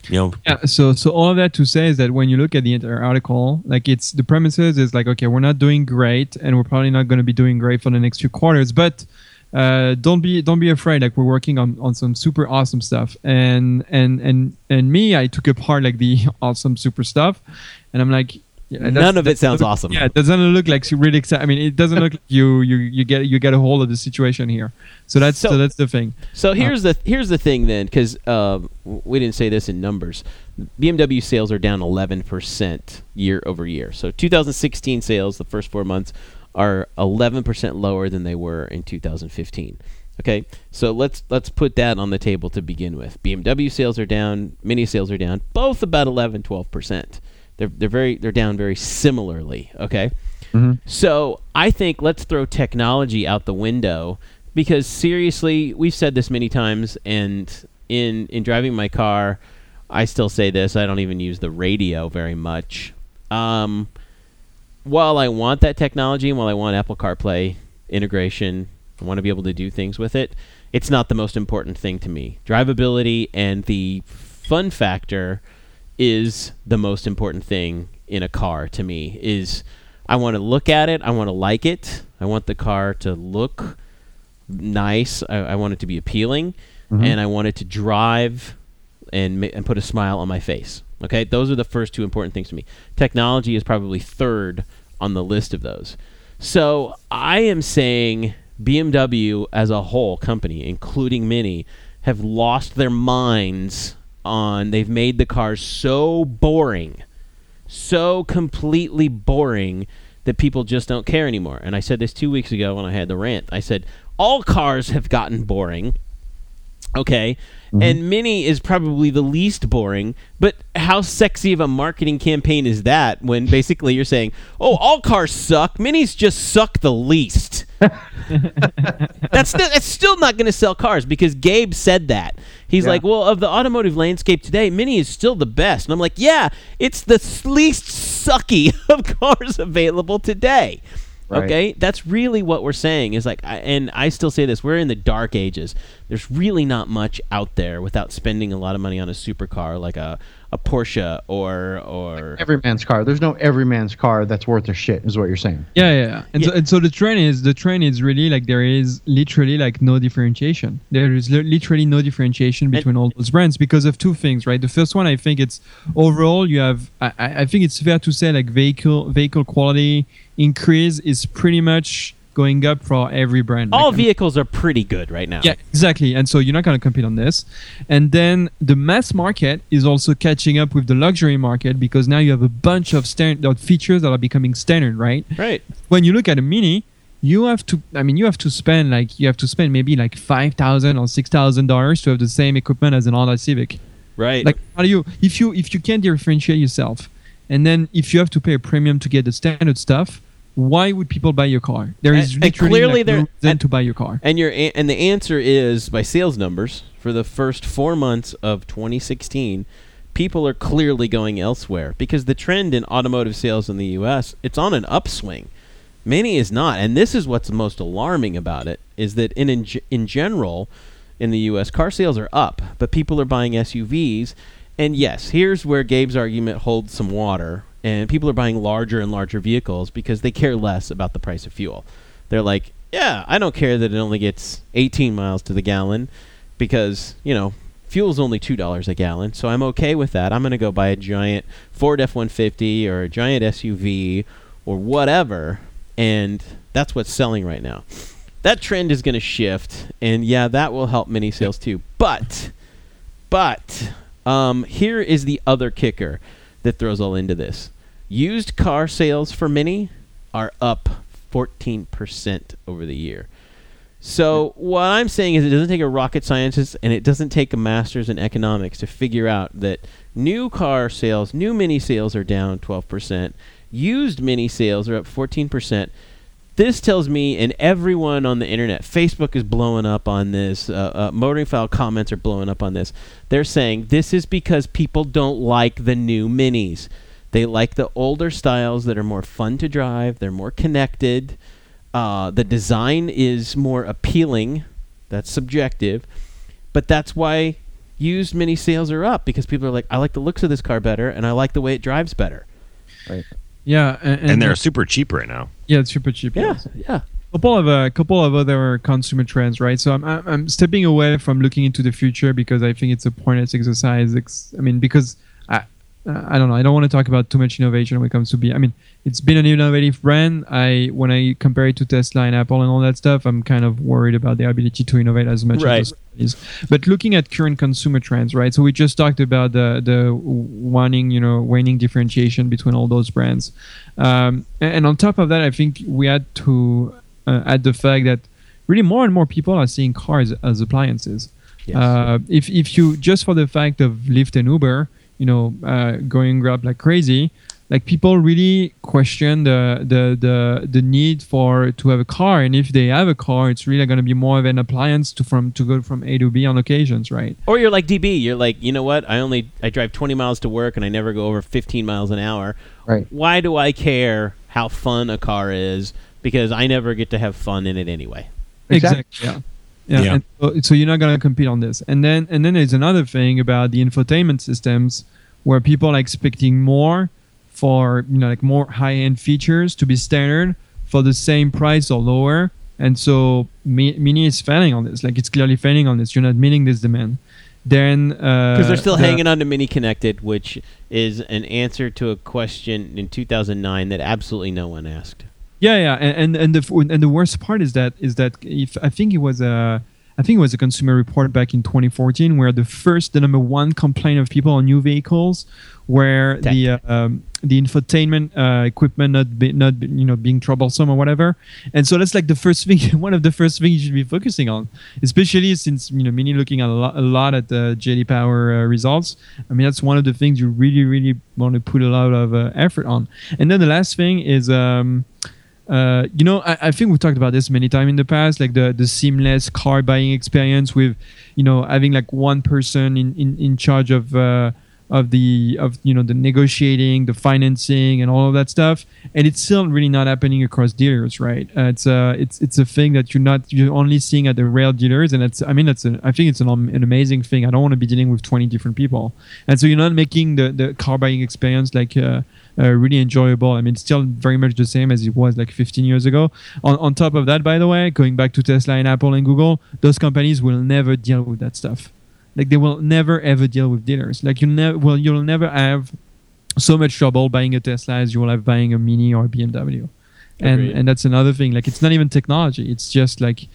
You know, Yeah. So, so all of that to say is that when you look at the entire article, like it's the premises is like, okay, we're not doing great, and we're probably not going to be doing great for the next few quarters, but. Uh, don't be don't be afraid. Like we're working on, on some super awesome stuff, and and and and me, I took apart like the [laughs] awesome super stuff, and I'm like, Yeah, None of it sounds awesome. Yeah, it doesn't look like you really excited. I mean, it doesn't look like you you you get you get a hold of the situation here. So that's So- so, that's the thing. So here's the here's the thing then, because um, we didn't say this in numbers. BMW sales are down 11% year over year. So 2016 sales, the first four months, are 11% lower than they were in 2015. Okay, so let's let's put that on the table to begin with. BMW sales are down, Mini sales are down, both about 11, 12 percent. They're they're very they're down very similarly. Okay, so I think let's throw technology out the window because seriously, we've said this many times, and in in driving my car, I still say this. I don't even use the radio very much. Um, while I want that technology, and while I want Apple CarPlay integration, I want to be able to do things with it. It's not the most important thing to me. Drivability and the fun factor is the most important thing in a car to me. Is I want to look at it, I want to like it, I want the car to look nice, I, I want it to be appealing, mm-hmm. and I want it to drive and and put a smile on my face. Okay, those are the first two important things to me. Technology is probably third on the list of those. So I am saying BMW as a whole company, including Mini, have lost their minds on. They've made the cars so boring, so completely boring that people just don't care anymore. And I said this two weeks ago when I had the rant. I said all cars have gotten boring. Okay. Mm-hmm. And Mini is probably the least boring, but how sexy of a marketing campaign is that when basically you're saying, oh, all cars suck, Minis just suck the least? [laughs] that's, still, that's still not going to sell cars because Gabe said that. He's Yeah. like, well, of the automotive landscape today, Mini is still the best. And I'm like, yeah, it's the least sucky [laughs] of cars available today. Right. Okay, that's really what we're saying. Is like, and I still say this: we're in the dark ages. There's really not much out there without spending a lot of money on a supercar like a, a Porsche or or Every man's car. There's no every man's car that's worth a shit, is what you're saying. Yeah, yeah. yeah. And, Yeah. So, and so the trend is the trend is really like there is literally like no differentiation. There is literally no differentiation between all those brands because of two things, right? The first one, I think it's overall you have. I, I I think it's fair to say like vehicle vehicle quality increase is pretty much going up for every brand. all Like, um, vehicles are pretty good right now. yeah, exactly. And so you're not going to compete on this. And then the mass market is also catching up with the luxury market because now you have a bunch of standard features that are becoming standard, right? right. when you look at a mini you have to i mean you have to spend like you have to spend maybe like 5000 or 6000 dollars to have the same equipment as an honda civic Right. like how do you if you if you can't differentiate yourself and then if you have to pay a premium to get the standard stuff why would people buy your car there is And- and clearly like, there- no reason and- to buy your car And your and the answer is by sales numbers for the first four months of 2016, people are clearly going elsewhere because the trend in automotive sales in the U.S. it's on an upswing. Mini is not, and this is what's most alarming about it is that in in, in general, in the U.S. car sales are up, but people are buying SUVs. And yes, here's where Gabe's argument holds some water. And people are buying larger and larger vehicles because they care less about the price of fuel. They're like, yeah, I don't care that it only gets 18 miles to the gallon because, you know, fuel's only $2 a gallon. So I'm okay with that. I'm going to go buy a giant Ford F 150 or a giant SUV or whatever. And that's what's selling right now. That trend is going to shift. And yeah, that will help mini sales too. But, but, um, here is the other kicker that throws all into this. Used car sales for Mini are up 14% over the year. So what I'm saying is it doesn't take a rocket scientist and it doesn't take a master's in economics to figure out that new car sales, new mini sales are down 12%, used mini sales are up 14%. This tells me, and everyone on the internet, Facebook is blowing up on this. Uh, uh, Motoringfile comments are blowing up on this. They're saying this is because people don't like the new minis. They like the older styles that are more fun to drive. They're more connected. Uh, the design is more appealing. That's subjective, but that's why used mini sales are up because people are like, I like the looks of this car better, and I like the way it drives better. Yeah and, and they're super cheap right now. yeah it's super cheap Yeah, yes. yeah. couple of a couple of other consumer trends, right? So I'm I'm I'm stepping away from looking into the future because I think it's a pointless exercise. Ex- I mean, because I uh, I don't know. I don't want to talk about too much innovation when it comes to be. I mean, it's been an innovative brand. I when I compare it to Tesla and Apple and all that stuff, I'm kind of worried about their ability to innovate as much Right. as companies. But looking at current consumer trends, right? So we just talked about the the wanting, you know, waning differentiation between all those brands, um, and, and on top of that, I think we had to uh, add the fact that really more and more people are seeing cars as appliances. Yes. Uh, if if you just for the fact of Lyft and Uber, you know, uh, going grab like crazy, like people really question the the the the need for to have a car, and if they have a car, it's really going to be more of an appliance to from to go from A to B on occasions, right? Or you're like DB. You're like, you know what? I only I drive 20 miles to work and I never go over 15 miles an hour. Right. Why do I care how fun a car is? Because I never get to have fun in it anyway. Exactly. Yeah. Yeah. Yeah. And so, so you're not gonna compete on this. And then and then there's another thing about the infotainment systems where people are expecting more for you know like more high end features to be standard for the same price or lower. And so Mini is failing on this. Like it's clearly failing on this. You're not meeting this demand. Then uh, Because because they're still hanging on to Mini Connected, which is an answer to a question in 2009 that absolutely no one asked. Yeah, yeah, and and, and the and the worst part is that is that if I think it was a I think it was a consumer report back in 2014 where the first the number one complaint of people on new vehicles where Tech. the uh, um, the infotainment uh, equipment not be, not be, you know being troublesome or whatever, and so that's like the first [laughs] thing one of the first things you should be focusing on, especially since you know Mini looking at a lot, a lot at the JD Power uh, results. I mean that's one of the things you really really want to put a lot of uh, effort on, and then the last thing is. Um, uh, you know, I, I think we talked about this many times in the past, like the the seamless car buying experience with, you know, having like one person in in, in charge of uh, of the of you know the negotiating, the financing, and all of that stuff. And it's still really not happening across dealers, right? Uh, it's uh it's it's a thing that you're not you're only seeing at the real dealers, and it's I mean it's an, I think it's an, an amazing thing. I don't want to be dealing with 20 different people, and so you're not making the the car buying experience like. Uh, uh, really enjoyable. I mean, still very much the same as it was like 15 years ago. On, on top of that, by the way, going back to Tesla and Apple and Google, those companies will never deal with that stuff. Like they will never ever deal with dealers. Like you never, well, you'll never have so much trouble buying a Tesla as you will have buying a Mini or a BMW. And Agreed. and that's another thing. Like it's not even technology. It's just like.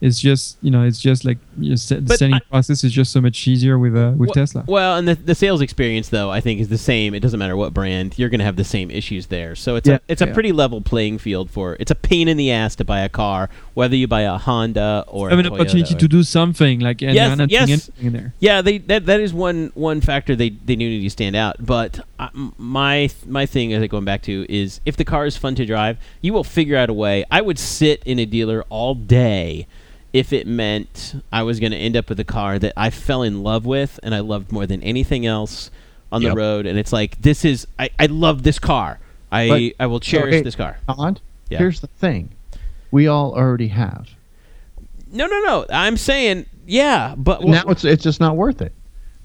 It's just you know it's just like you know, se- the But selling I- process is just so much easier with uh, with Well- Tesla. Well, and the, the sales experience though, I think is the same. It doesn't matter what brand, you're going to have the same issues there. So it's Yeah, a it's a pretty level playing field for. It's a pain in the ass to buy a car, whether you buy a Honda or have a an opportunity Toyota to do something like and Yes, yes. anything in there. Yeah, they that that is one one factor they they need to stand out. But uh, m- my my thing, as I going back to, is if the car is fun to drive, you will figure out a way. I would sit in a dealer all day if it meant I was going to end up with a car that I fell in love with and I loved more than anything else on the road. And it's like this is I I love this car. I But- I will cherish hey, this car. Todd, Yeah. here's the thing. We all already have. No, no, no. I'm saying yeah, but now it's it's just not worth it.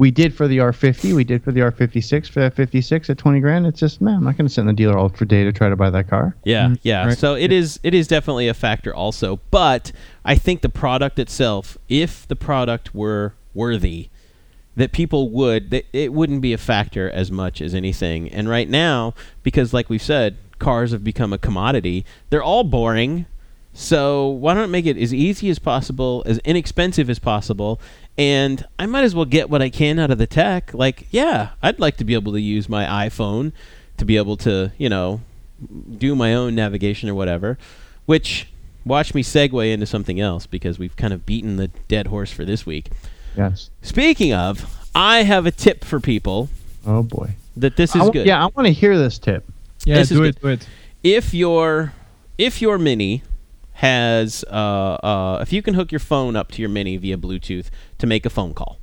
We did for the R50. We did for the R56. For that 56 at 20 grand, it's just man, I'm not going to sit in the dealer all for day to try to buy that car. Yeah, Mm, yeah. right. So it is it is definitely a factor also, but I think the product itself, if the product were worthy, that people would that it wouldn't be a factor as much as anything. And right now, because like we've said, cars have become a commodity, they're all boring. So why not make it as easy as possible, as inexpensive as possible, and I might as well get what I can out of the tech. Like, yeah, I'd like to be able to use my iPhone to be able to, you know, do my own navigation or whatever. Which watch me segue into something else because we've kind of beaten the dead horse for this week. Yes. Speaking of, I have a tip for people Oh boy. that this is w- good. Yeah, I want to hear this tip. Yeah, This do good. it, do it. if your if your mini has uh, uh, if you can hook your phone up to your mini via Bluetooth to make a phone call.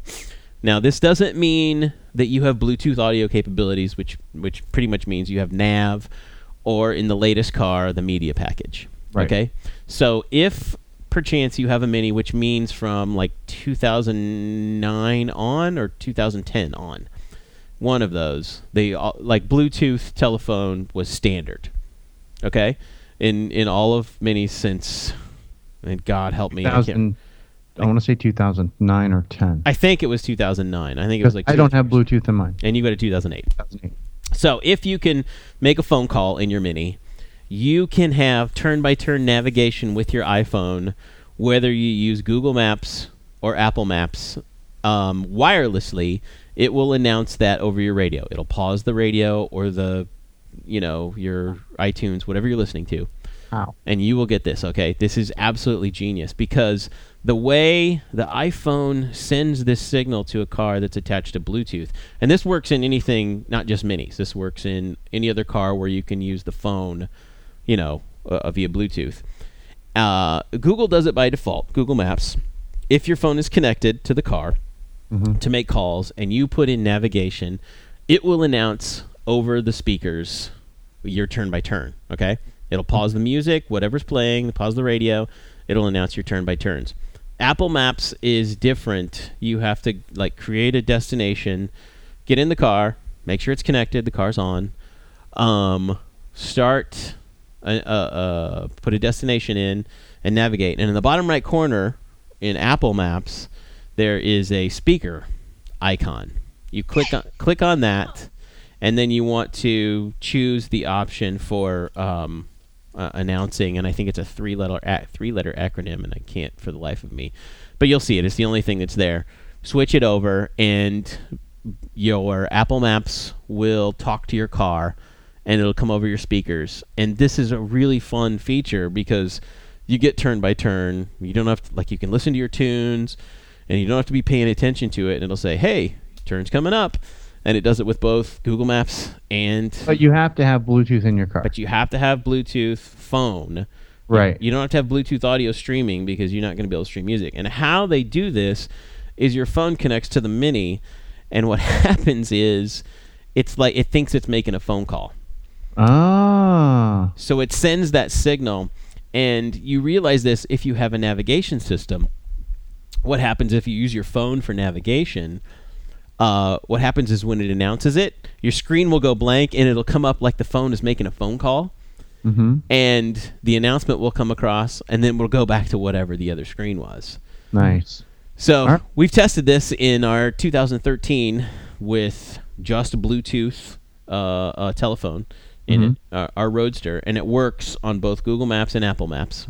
Now this doesn't mean that you have Bluetooth audio capabilities, which which pretty much means you have nav, or in the latest car the media package. Right. Okay, so if perchance you have a mini, which means from like 2009 on or 2010 on, one of those, they all, like Bluetooth telephone was standard. Okay, in in all of minis since, and God help me, I can't, I want to say 2009 or 10. I think it was 2009. I think it was like I don't have. Bluetooth in mine. and you go to 2008. 2008. So if you can make a phone call in your Mini, you can have turn-by-turn navigation with your iPhone, whether you use Google Maps or Apple Maps um, wirelessly. It will announce that over your radio. It'll pause the radio or the, you know, your iTunes, whatever you're listening to Wow. and you will get this. Okay, this is absolutely genius because the way the iPhone sends this signal to a car that's attached to Bluetooth, and this works in anything, not just minis. This works in any other car where you can use the phone, you know, uh, via Bluetooth. Uh, Google does it by default. Google Maps. If your phone is connected to the car to make calls, and you put in navigation, it will announce over the speakers your turn by turn. Okay, it'll pause the music, whatever's playing, pause the radio. It'll announce your turn by turns. Apple Maps is different. You have to like create a destination, get in the car, make sure it's connected, the car's on, um, start, uh, uh, uh, put a destination in, and navigate. And in the bottom right corner in Apple Maps, there is a speaker icon. You click on click on that, and then you want to choose the option for um, uh, announcing. And I think it's a three letter a- three letter acronym, and I can't for the life of me. But you'll see it. It's the only thing that's there. Switch it over, and your Apple Maps will talk to your car, and it'll come over your speakers. And this is a really fun feature because you get turn by turn. You don't have to, like you can listen to your tunes, and you don't have to be paying attention to it. And it'll say, "Hey, turn's coming up," and it does it with both Google Maps and. But you have to have Bluetooth in your car. But you have to have Bluetooth phone. right. You don't have to have Bluetooth audio streaming because you're not going to be able to stream music. And how they do this is your phone connects to the Mini, and what [laughs] happens is it's like it thinks it's making a phone call. Ah. So it sends that signal, and you realize this if you have a navigation system. What happens if you use your phone for navigation? Uh, what happens is when it announces it, your screen will go blank and it'll come up like the phone is making a phone call, Mm-hmm. and the announcement will come across, and then we'll go back to whatever the other screen was. Nice. So Alright. we've tested this in our 2013 with just Bluetooth uh, uh, telephone in it, uh, our Roadster, and it works on both Google Maps and Apple Maps.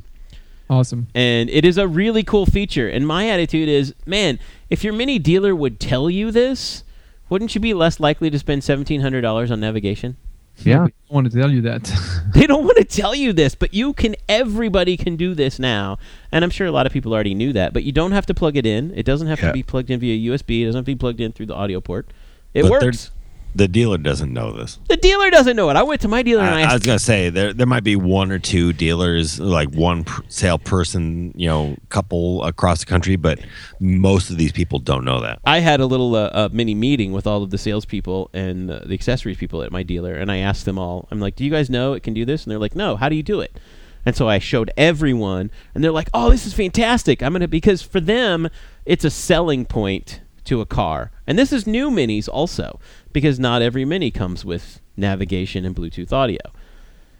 Awesome. And it is a really cool feature. And my attitude is, man, if your mini dealer would tell you this, wouldn't you be less likely to spend seventeen hundred dollars on navigation? Yeah. I want to tell you that. [laughs] They don't want to tell you this, but you can. Everybody can do this now, and I'm sure a lot of people already knew that. But you don't have to plug it in. It doesn't have Yeah. to be plugged in via USB. It doesn't have to be plugged in through the audio port. It But they're- works. The dealer doesn't know this. The dealer doesn't know it. I went to my dealer and I I, I was asked. gonna say there there might be one or two dealers, like one pr- salesperson, you know, couple across the country, but most of these people don't know that. I had a little uh, uh, mini meeting with all of the salespeople and uh, the accessories people at my dealer, and I asked them all. I'm like, "Do you guys know it can do this?" And they're like, "No. How do you do it?" And so I showed everyone, and they're like, "Oh, this is fantastic! I'm gonna because for them, it's a selling point to a car, and this is new minis also because not every mini comes with navigation and Bluetooth audio."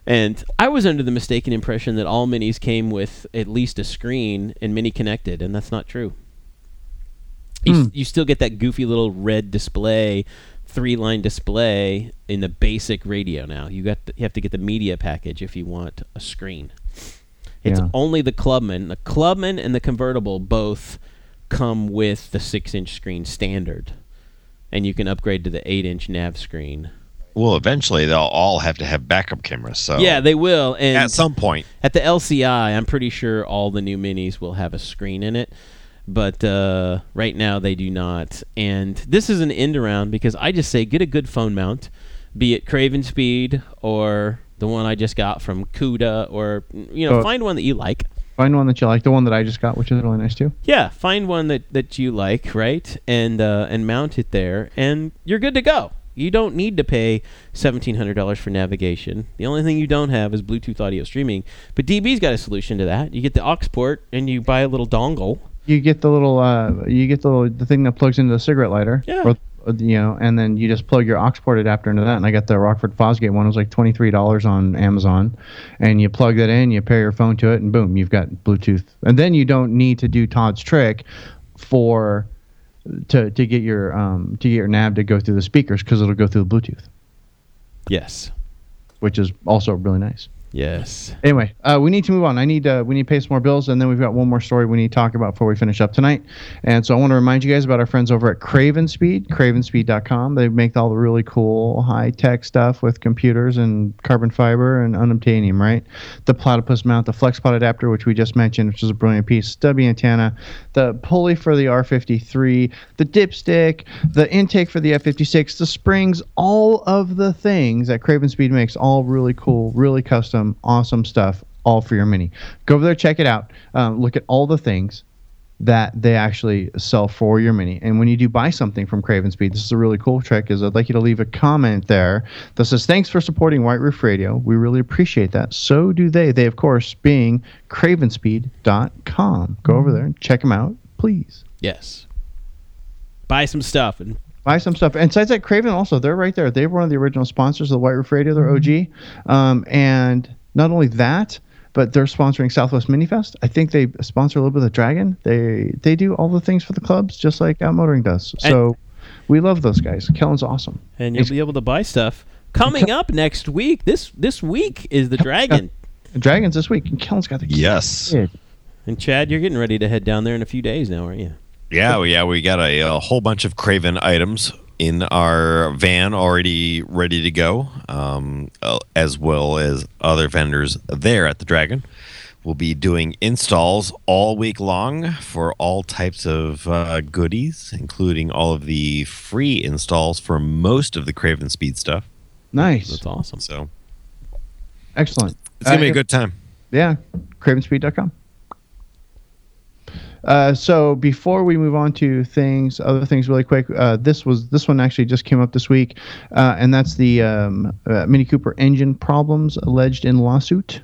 And I was under the mistaken impression that all minis came with at least a screen and mini connected, and that's not true. You, hmm. s- you still get that goofy little red display, three line display in the basic radio now. You got you have to get the media package if you want a screen. It's Yeah. only the Clubman. The Clubman and the convertible both come with the six inch screen standard, and you can upgrade to the eight inch nav screen. Well, eventually they'll all have to have backup cameras. So Yeah, they will. And at some point, At the LCI, I'm pretty sure all the new minis will have a screen in it, but uh, right now they do not. And this is an end around because I just say get a good phone mount, be it Craven Speed or the one I just got from Kuda, or you know, Uh, find one that you like. Find one that you like. The one that I just got, which is really nice too. Yeah, find one that, that you like, right? And uh, and mount it there, and you're good to go. You don't need to pay seventeen hundred dollars for navigation. The only thing you don't have is Bluetooth audio streaming. But DB's got a solution to that. You get the aux port, and you buy a little dongle. You get the little, uh, you get the little, the thing that plugs into the cigarette lighter. Yeah. Or you know, and then you just plug your aux port adapter into that. And I got the Rockford Fosgate one. It was like twenty three dollars on Amazon, and you plug that in, you pair your phone to it, and boom, you've got Bluetooth. And then you don't need to do Todd's trick for to to get your um to get your nav to go through the speakers because it'll go through the Bluetooth, Yes. which is also really nice. Yes. Anyway, uh, we need to move on. I need uh, we need to pay some more bills, and then we've got one more story we need to talk about before we finish up tonight. And so I want to remind you guys about our friends over at Craven Speed, cravenspeed.com. They make all the really cool high tech stuff with computers and carbon fiber and unobtainium, right? The platypus mount, the FlexPod adapter, which we just mentioned, which is a brilliant piece, stubby antenna, the pulley for the R53, the dipstick, the intake for the F56, the springs, all of the things that Craven Speed makes, all really cool, really custom, awesome stuff, all for your Mini. Go over there, check it out. Um, look at all the things that they actually sell for your Mini. And when you do buy something from Craven Speed, this is a really cool trick. Is I'd like you to leave a comment there that says, "Thanks for supporting White Roof Radio. We really appreciate that." So do they. They, of course, being CravenSpeed.com. Go over there and check them out, please. Yes. Buy some stuff and buy some stuff. And besides that, Craven also they're right there. They were one of the original sponsors of the White Roof Radio. They're OG, um, and not only that, but they're sponsoring Southwest Minifest. I think they sponsor a little bit of the Dragon. They they do all the things for the clubs, just like Outmotoring does. So we love those guys. Kellen's awesome. and you'll He's- be able to buy stuff. Coming up next week. This this week is the Dragon. Dragons this week, and Kellen's got the Yes. kid. And Chad, you're getting ready to head down there in a few days now, aren't you? Yeah, well, yeah, we got a, a whole bunch of Craven items in our van already ready to go, um, uh, as well as other vendors there at the Dragon. We'll be doing installs all week long for all types of uh, goodies, including all of the free installs for most of the Craven Speed stuff. Nice, That's awesome. So excellent. it's gonna be Uh, a good time. Yeah, cravenspeed.com. Uh, so before we move on to things, other things really quick, uh, this was this one actually just came up this week, uh, and that's the um, uh, Mini Cooper engine problems alleged in lawsuit.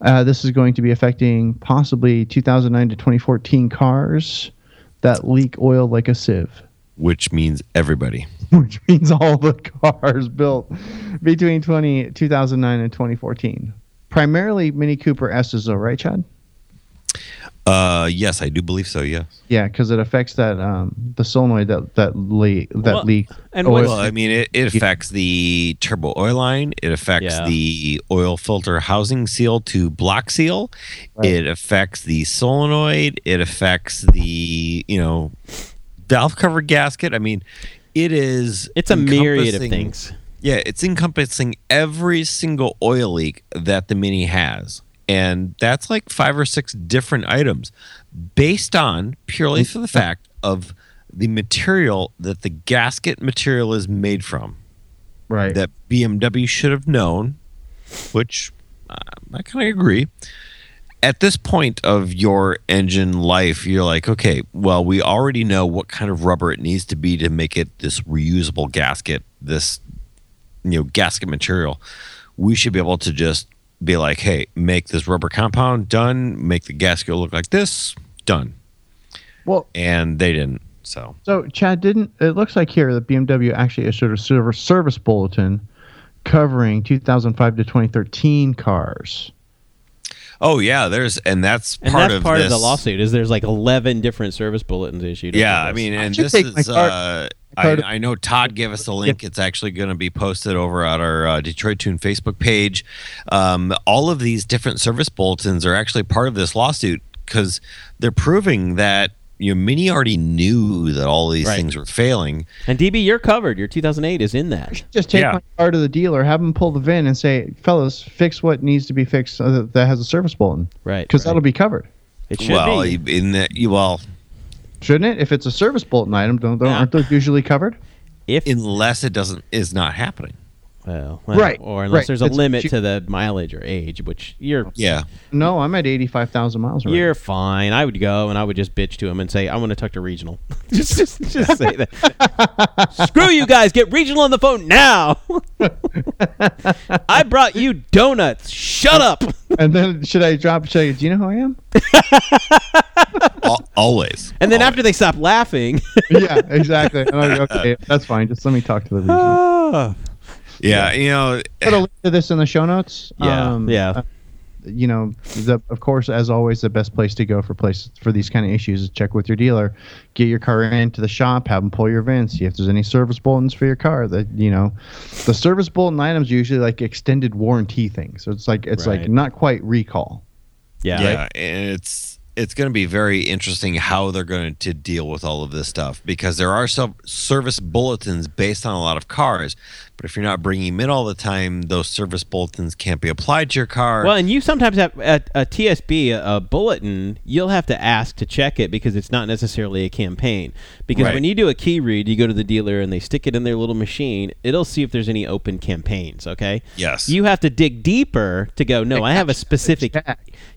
Uh, this is going to be affecting possibly 2009 to 2014 cars that leak oil like a sieve Which means everybody. [laughs] which means all the cars built between 20, 2009 and 2014. Primarily Mini Cooper S's, though, right, Chad? Uh, yes, I do believe so. Yes. Yeah, because it affects that um, the solenoid that that leak that Well, leak. and oil. Well, I mean, it, it affects the turbo oil line. It affects Yeah. the oil filter housing seal to block seal. Right. It affects the solenoid. It affects the you know valve cover gasket. I mean, it is. It's a myriad of things. Yeah, it's encompassing every single oil leak that the Mini has. And that's like five or six different items based on purely for the fact of the material that the gasket material is made from right. that BMW should have known, which uh, I kind of agree. At this point of your engine life, you're like, okay, well, we already know what kind of rubber it needs to be to make it this reusable gasket, this you know gasket material. We should be able to just be like, hey, make this rubber compound done, make the gasket look like this, done. well, And they didn't. So so Chad didn't. It looks like here that BMW actually issued a service service bulletin covering 2005 to 2013 cars. Oh yeah, there's and that's And part that's of part this. of the lawsuit is there's like 11 different service bulletins issued. Yeah, I mean, and this is. Uh, my card- I, I know Todd gave us a link. It's actually going to be posted over at our uh, Detroit Tuned Facebook page. Um, all of these different service bulletins are actually part of this lawsuit because they're proving that you know, Mini already knew that all these Right. things were failing. and DB, you're covered. Your 2008 is in that. Just take Yeah. my car to the dealer, have them pull the VIN, and say, "Fellas, fix what needs to be fixed uh, that has a service bulletin, Right. because right. that'll be covered." it should well, be. in that, you well, Shouldn't it? If it's a service bulletin item, don't, don't Yeah. aren't those usually covered? If unless it doesn't is not happening. well, well, Right, or unless right. there's a It's- limit she- to the mileage or age, which you're Yeah. No, I'm at eighty-five thousand miles. Already. You're fine. I would go and I would just bitch to him and say, I want to talk to regional. [laughs] [laughs] just, just, just say that. [laughs] Screw you guys. Get regional on the phone now. I brought you donuts. Shut up. and then should I drop? Should I, do you know who I am? [laughs] Al- always. And then Always. after they stop laughing, [laughs] yeah, exactly. And I'm like, [laughs] okay, that's fine. Just let me talk to the regional. yeah, you know, Put a link to this in the show notes. Yeah, yeah. uh, you know, the, of course, as always, the best place to go for place for these kind of issues is check with your dealer. Get your car into the shop, have them pull your VIN, see if there's any service bulletins for your car. That you know, the service bulletin items usually like extended warranty things. So it's like it's Right. like not quite recall. yeah, yeah, and it's it's going to be very interesting how they're going to deal with all of this stuff because there are some service bulletins based on a lot of cars, but if you're not bringing them in all the time, those service bulletins can't be applied to your car. Well, and you sometimes have a, a TSB, a, a bulletin. You'll have to ask to check it because it's not necessarily a campaign. Because Right. when you do a key read, you go to the dealer and they stick it in their little machine. It'll see if there's any open campaigns. Okay. yes, You have to dig deeper to go. No, I have a specific.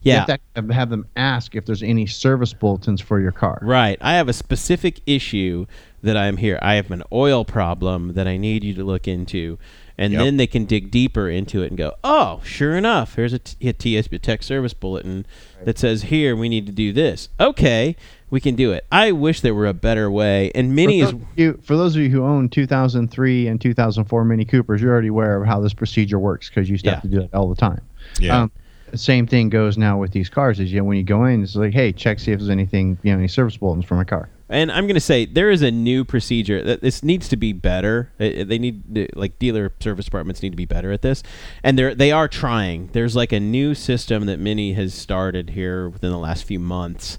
Yeah. Have to have- have them ask if there's any service bulletins for your car. Right. I have a specific issue that I'm here. I have an oil problem that I need you to look into. And Yep. then they can dig deeper into it and go, oh, sure enough, here's a, t- a TSB Tech Service Bulletin that says here we need to do this. Okay, we can do it. I wish there were a better way. And For Mini is you, for those of you who own 2003 and 2004 Mini Coopers, you're already aware of how this procedure works because you used to have to do it all the time. yeah, Um, same thing goes now with these cars. Is you know when you go in, it's like, hey, check see if there's anything, you know, any service bulletins for my car. And I'm going to say there is a new procedure that this needs to be better. They need like dealer service departments need to be better at this, and they're they are trying. There's like a new system that Mini has started here within the last few months,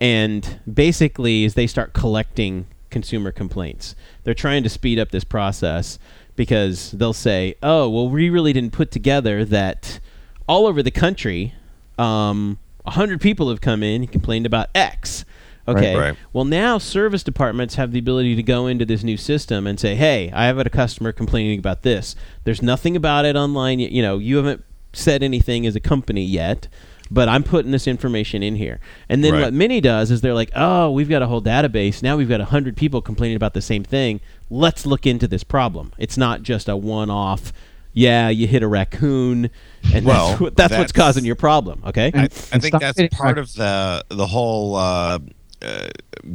and basically is they start collecting consumer complaints. They're trying to speed up this process because they'll say, "Oh, well, we really didn't put together that all over the country, um, a hundred people have come in and complained about X." Okay. Right. Well, now service departments have the ability to go into this new system and say, "Hey, I have a customer complaining about this. There's nothing about it online. y- You know, you haven't said anything as a company yet, but I'm putting this information in here." And then Right. what Mini does is they're like, "Oh, we've got a whole database. Now we've got a hundred people complaining about the same thing. Let's look into this problem. It's not just a one-off." Yeah, you hit a raccoon, and Well, that's, [laughs] what, that's, what's causing your problem. Okay. I, I think that's part of the the whole uh, uh,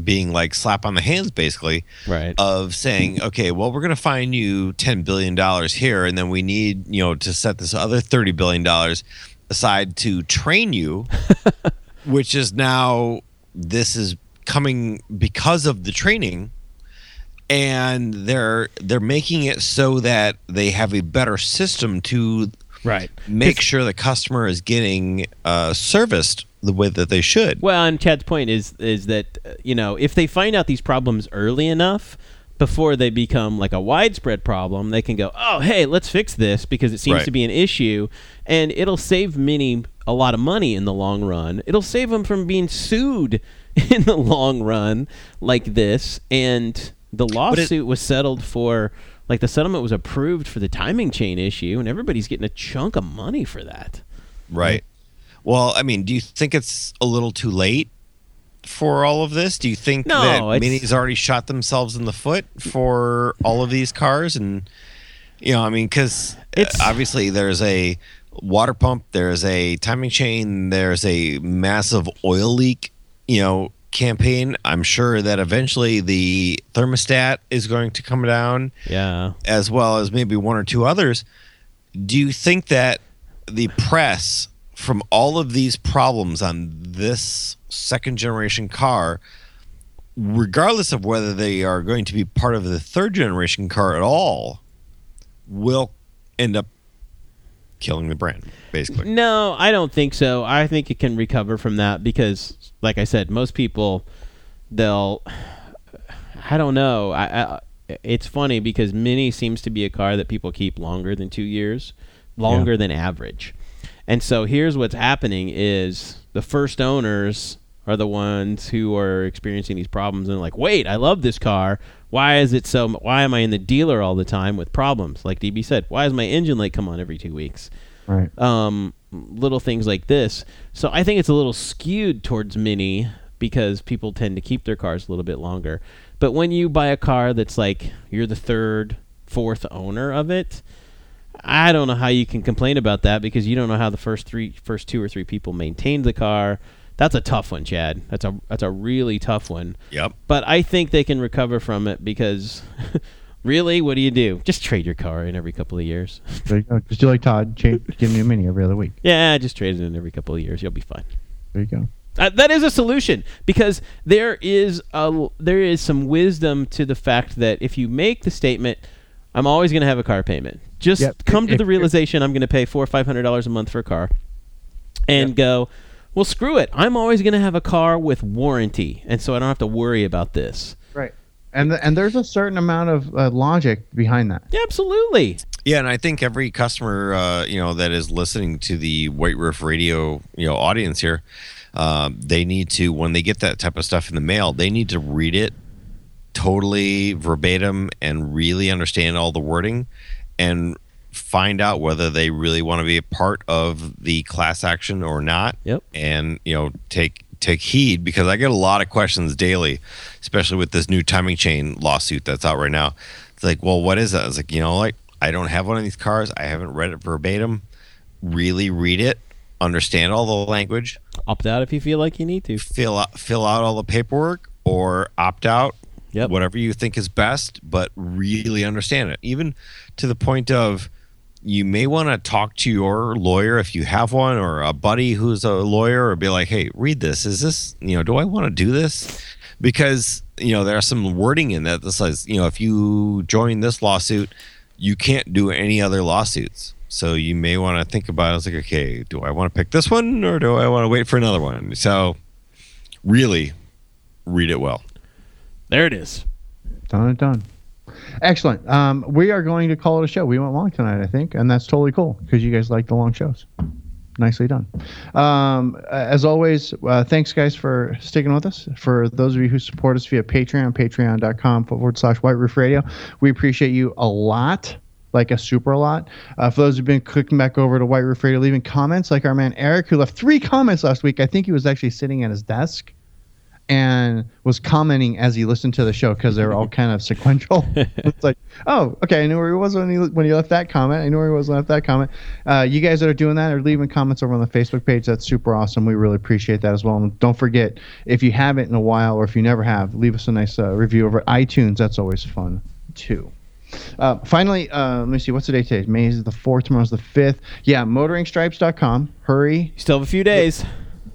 being like slap on the hands, basically. Right. Of saying, okay, well, we're going to fine you ten billion dollars here, and then we need you know to set this other thirty billion dollars aside to train you, [laughs] which is now this is coming because of the training and they're they're making it so that they have a better system to right. make sure the customer is getting uh, serviced the way that they should. Well, and Chad's point is is that uh, you know if they find out these problems early enough before they become like a widespread problem, they can go, oh hey, let's fix this because it seems Right. to be an issue, and it'll save Mini a lot of money in the long run. It'll save them from being sued [laughs] in the long run like this, and the lawsuit was settled for. Like the settlement was approved for the timing chain issue, and everybody's getting a chunk of money for that. Right. Well, I mean, do you think it's a little too late for all of this? Do you think No, that Mini's already shot themselves in the foot for all of these cars? And, you know, I mean, because uh, It's- obviously there's a water pump, there's a timing chain, there's a massive oil leak, you know, campaign. I'm sure that eventually the thermostat is going to come down Yeah. as well as maybe one or two others. Do you think that the press from all of these problems on this second generation car, regardless of whether they are going to be part of the third generation car at all, will end up killing the brand, basically? No, I don't think so. I think it can recover from that because, like I said, most people they'll. I don't know. I, I it's funny because Mini seems to be a car that people keep longer than two years, longer than average. And so here's what's happening: is the first owners are the ones who are experiencing these problems and like, wait, I love this car. Why is it so? Why am I in the dealer all the time with problems? Like DB said, why is my engine light come on every two weeks? Right. um, little things like this. So I think it's a little skewed towards mini because people tend to keep their cars a little bit longer. But when you buy a car that's like you're the third, fourth owner of it, I don't know how you can complain about that because you don't know how the first three, first two or three people maintained the car That's a tough one, Chad. That's a that's a really tough one. Yep. But I think they can recover from it because [laughs] really, what do you do? Just trade your car in every couple of years. [laughs] There you go. Just do like Todd. Change, give me a mini every other week. yeah, just trade it in every couple of years. You'll be fine. There you go. Uh, that is a solution because there is a there is some wisdom to the fact that if you make the statement, "I'm always going to have a car payment," just Yep. come to If- the realization I'm going to pay four or five hundred dollars a month for a car, and Yep. go, "Well, screw it. I'm always going to have a car with warranty, and so I don't have to worry about this." Right. And the, and there's a certain amount of uh, logic behind that. Yeah, absolutely. Yeah, and I think every customer, uh, you know, that is listening to the White Roof Radio, you know, audience here, uh, they need to when they get that type of stuff in the mail, they need to read it totally verbatim and really understand all the wording, and find out whether they really want to be a part of the class action or not. Yep. And you know, take take heed because I get a lot of questions daily, especially with this new timing chain lawsuit that's out right now. It's like, well, what is that? It's like, you know, like I don't have one of these cars. I haven't read it verbatim. Really read it, understand all the language, Opt out if you feel like you need to. fill out fill out all the paperwork, or opt out. Yep. Whatever you think is best, but really understand it. Even to the point of you may want to talk to your lawyer if you have one or a buddy who's a lawyer or be like, hey, read this. Is this, you know, do I want to do this? Because, you know, there's some wording in that that says, you know, if you join this lawsuit, you can't do any other lawsuits. So you may want to think about it. It's like, okay, do I want to pick this one or do I want to wait for another one? So really read it well. There it is. Done and done. Excellent. Um, we are going to call it a show. We went long tonight, I think, and that's totally cool because you guys like the long shows. Nicely done. Um, as always, uh, thanks guys for sticking with us. For those of you who support us via Patreon, patreon.com forward slash White Roof Radio, we appreciate you a lot. Like a super lot. Uh, for those who've been clicking back over to White Roof Radio, leaving comments, like our man Eric, who left three comments last week. I think he was actually sitting at his desk and was commenting as he listened to the show because they were all kind of sequential. [laughs] it's like, oh, okay, I knew where he was when he when he left that comment. I knew where he was when he left that comment. Uh, you guys that are doing that are leaving comments over on the Facebook page. That's super awesome. We really appreciate that as well. And don't forget, if you haven't in a while or if you never have, leave us a nice uh, review over at iTunes. That's always fun too. Uh, finally, uh, let me see. What's the date today? May is the 4th. Tomorrow's the 5th. Yeah, motoringstripes.com. Hurry You still have a few days.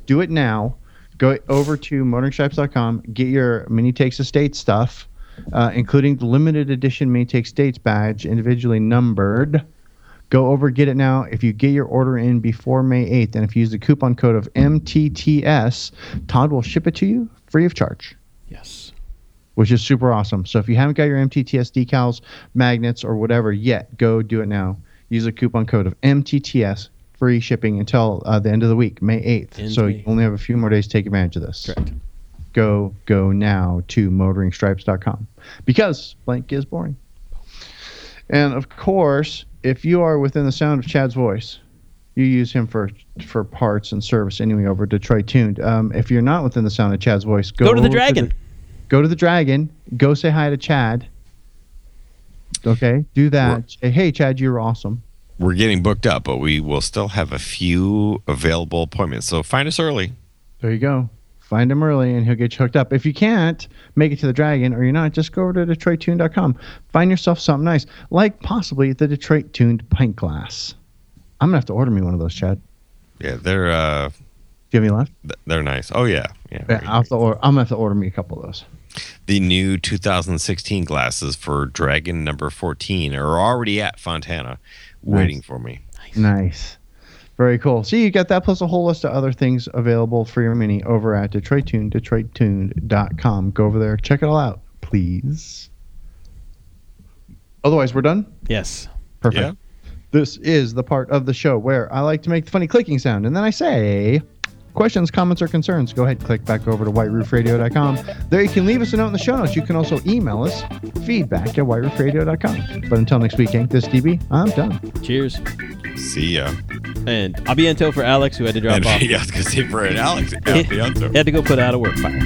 do it now. Go over to motoringstripes.com, get your Mini Takes a State stuff, uh, including the limited edition Mini Takes States badge, individually numbered. Go over, get it now. If you get your order in before May 8th, and if you use the coupon code of MTTS, Todd will ship it to you free of charge Yes. which is super awesome. So if you haven't got your MTTS decals, magnets, or whatever yet, go do it now. Use the coupon code of MTTS, free shipping until uh, the end of the week, May 8th. Ends so May. you only have a few more days to take advantage of this. Correct. Go, go now to motoringstripes.com because blank is boring. And of course, if you are within the sound of Chad's voice, you use him for for parts and service anyway over Detroit Tuned. Um, if you're not within the sound of Chad's voice, go, Go to the dragon. go to the dragon, go say hi to Chad. Okay, do that. Say, hey, Chad, you're awesome. We're getting booked up, but we will still have a few available appointments. So find us early. There you go. Find him early and he'll get you hooked up. If you can't make it to the dragon or you're not, just go over to DetroitTuned.com. Find yourself something nice, like possibly the Detroit Tuned pint glass. I'm going to have to order me one of those, Chad. Yeah, they're uh, Do you have any left? th- they're nice. Oh yeah, yeah. Yeah, I'll have to order, I'm going to have to order me a couple of those. the new 2016 glasses for Dragon number 14 are already at Fontana, waiting for me. Nice. Very cool. See, you got that plus a whole list of other things available for your mini over at Detroit Tuned, DetroitTuned.com. Go over there, check it all out, please. Otherwise, we're done. Yes. Perfect. Yeah. This is the part of the show where I like to make the funny clicking sound, and then I say, questions, comments, or concerns, go ahead and click back over to whiteroofradio.com. There you can leave us a note in the show notes. You can also email us feedback at whiteroofradio.com. But until next week, Hank, this is DB. I'm done. Cheers. See ya. And I'll be abiento for Alex, who had to drop And [laughs] off. yeah, I was gonna say for Alex. [laughs] Yeah, He had to go put out a work fire.